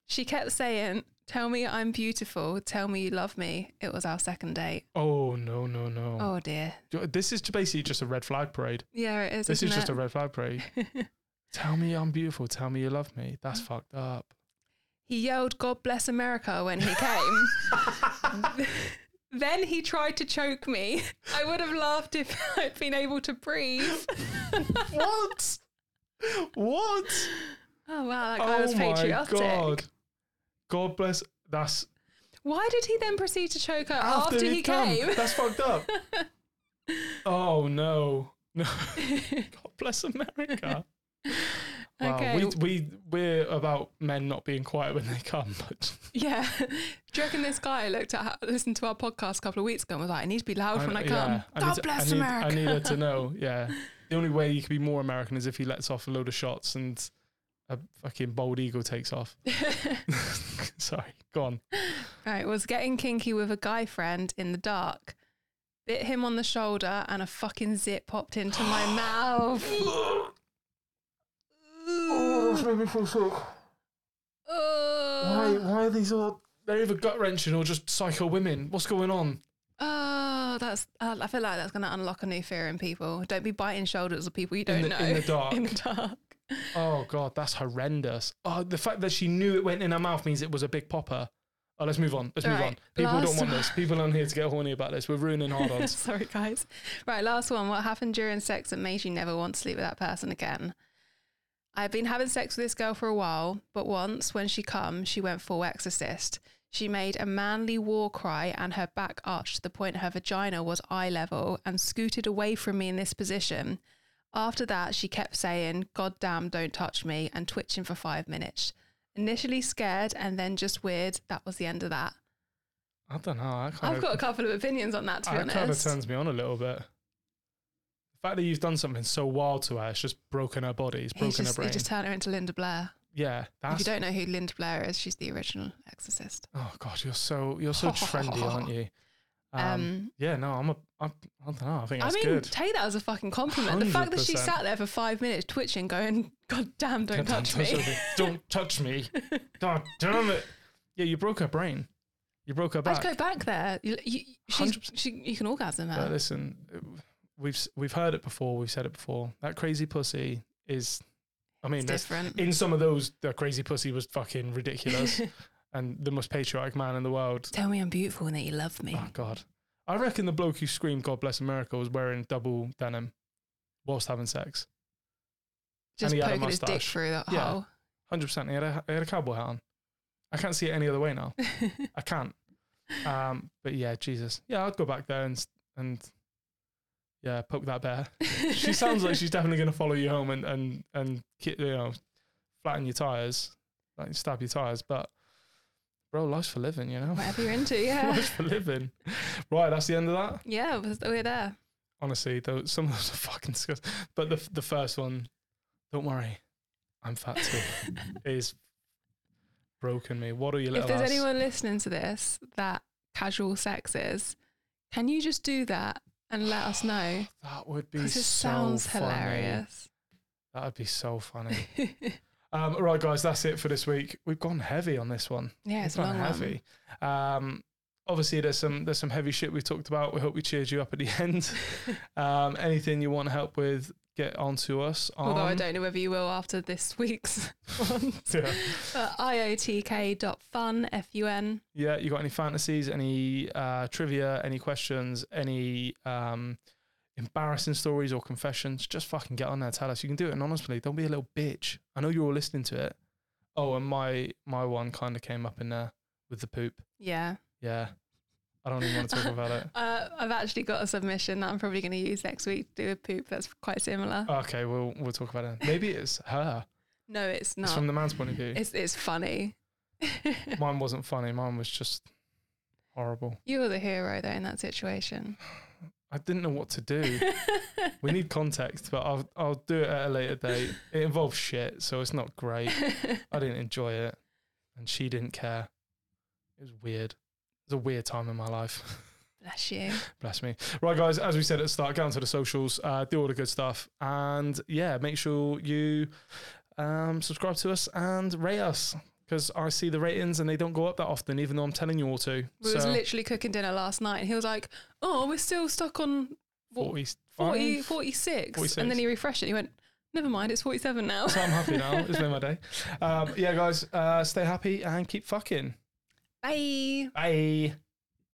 She kept saying, Tell me I'm beautiful. Tell me you love me. It was our second date. Oh no no no! Oh dear. This is basically just a red flag parade. Yeah, it is. This is just a red flag parade. <laughs> Tell me I'm beautiful. Tell me you love me. That's fucked up. He yelled, God bless America when he came. <laughs> then he tried to choke me. I would have laughed if <laughs> I'd been able to breathe. what? <laughs> What? Oh, wow, that guy was oh my patriotic. god! God bless. That's Why did he then proceed to choke her after, he he'd come. came? That's fucked up. <laughs> oh no, no. <laughs> God bless America. Wow, Okay. we we we're about men not being quiet when they come, but Yeah. Do you reckon this guy looked at listened to our podcast a couple of weeks ago and was like, I need to be loud when I come. yeah, I God to- bless I need, America. I needed to know. Yeah, the only way you could be more American is if he lets off a load of shots and a fucking bald eagle takes off. <laughs> <laughs> Sorry, go on. right, was getting kinky with a guy friend in the dark. Bit him on the shoulder and a fucking zip popped into my <gasps> mouth. oh made me feel sick. Why? Ugh. Why are these all? They're either gut wrenching or just psycho women. What's going on? Oh, that's. Uh, I feel like that's going to unlock a new fear in people. Don't be biting shoulders of people you don't In the- know in the dark. <laughs> In the dark. Oh god, that's horrendous. Oh, the fact that she knew it went in her mouth means it was a big popper. Oh, let's move on. Let's move on. People don't last want this. People aren't here to get horny about this. We're ruining hard-ons. <laughs> Sorry, guys. Right, last one. What happened during sex that made you never want to sleep with that person again? I've been having sex with this girl for a while, but once when she come, she went full exorcist. She made a manly war cry and her back arched to the point her vagina was eye level and scooted away from me in this position. After that, she kept saying, God damn, don't touch me, and twitching for five minutes. Initially scared and then just weird. That was the end of that. I don't know. I I've of got a couple of opinions on that, to be that kind of turns me on a little bit. The fact that you've done something so wild to her, it's just broken her body, it's broken just, her he brain. just turned her into Linda Blair. Yeah, If you don't know who Linda Blair is, she's the original Exorcist. Oh god, you're so you're so trendy, <laughs> aren't you? Um, Um, yeah, no, I'm a. I'm, I don't know. I think I mean, good. take that as a fucking compliment. The fact that she sat there for five minutes twitching, going, "God damn, don't touch me." <laughs> don't touch me. God damn it. Yeah, you broke her brain. You broke her I'd back. go back there. You, you, she's, she, you can orgasm But her. listen, we've we've heard it before. We've said it before. That crazy pussy is. I mean, different. in some of those, the crazy pussy was fucking ridiculous <laughs> and the most patriotic man in the world. Tell me I'm beautiful and that you love me. Oh God, I reckon the bloke who screamed "God bless America" was wearing double denim whilst having sex. Just he had a poking his dick through that Yeah. hole. Hundred percent. He had a he had a cowboy hat on. I can't see it any other way now. <laughs> I can't. Um, but yeah, Jesus. Yeah, I'd go back there and and yeah, poke that bear. <laughs> She sounds like she's definitely going to follow you home and and and you know flatten your tires, like stab your tires. But bro, life's for living, you know. Whatever you're into, <laughs> yeah. life's for living. Right, that's the end of that. yeah, we're there. Honestly, though, some of those are fucking disgusting. But the the first one, don't worry, I'm fat too. <laughs> is broken me. What are you If little there's ass? anyone listening to this that casual sex is, can you just do that and let us know? That would be it so sounds funny. hilarious. That would be so funny. <laughs> um, all right, guys, that's it for this week. We've gone heavy on this one. yeah, We've it's a gone heavy. Um, obviously, there's some there's some heavy shit we've talked about. We hope we cheered you up at the <laughs> end. <laughs> um, anything you want help with, get onto us. On, Although I don't know whether you will after this week's <laughs> <laughs> one. Yeah. Uh, iotk.fun, F-U-N. Yeah, you got any fantasies, any uh, trivia, any questions, any um, embarrassing stories or confessions? Just fucking get on there. Tell us. You can do it anonymously. Don't be a little bitch. I know you're all listening to it. Oh, and my my one kind of came up in there with the poop. Yeah. Yeah, I don't even want to talk about it. <laughs> Uh, I've actually got a submission that I'm probably going to use next week to do a poop that's quite similar. Okay, we'll we'll talk about it. Maybe it's her. no, it's not. It's from the man's point of view. It's, it's funny. <laughs> Mine wasn't funny. Mine was just horrible. you were the hero, though, in that situation. <sighs> I didn't know what to do. <laughs> we need context, but I'll I'll do it at a later date. It involves shit, so it's not great. I didn't enjoy it, and she didn't care. It was weird. It was a weird time in my life. <laughs> Bless you. Bless me. Right, guys. As we said at the start, get onto the socials, uh, do all the good stuff, and yeah, make sure you um, subscribe to us and rate us because I see the ratings and they don't go up that often, even though I'm telling you all to. We was literally cooking dinner last night and he was like, oh, we're still stuck on what, 40, 46. 46. And then he refreshed it. He went, never mind, it's 47 now. So I'm happy now. It's been my day. <laughs> Um, yeah, guys, uh, stay happy and keep fucking. Bye. Bye.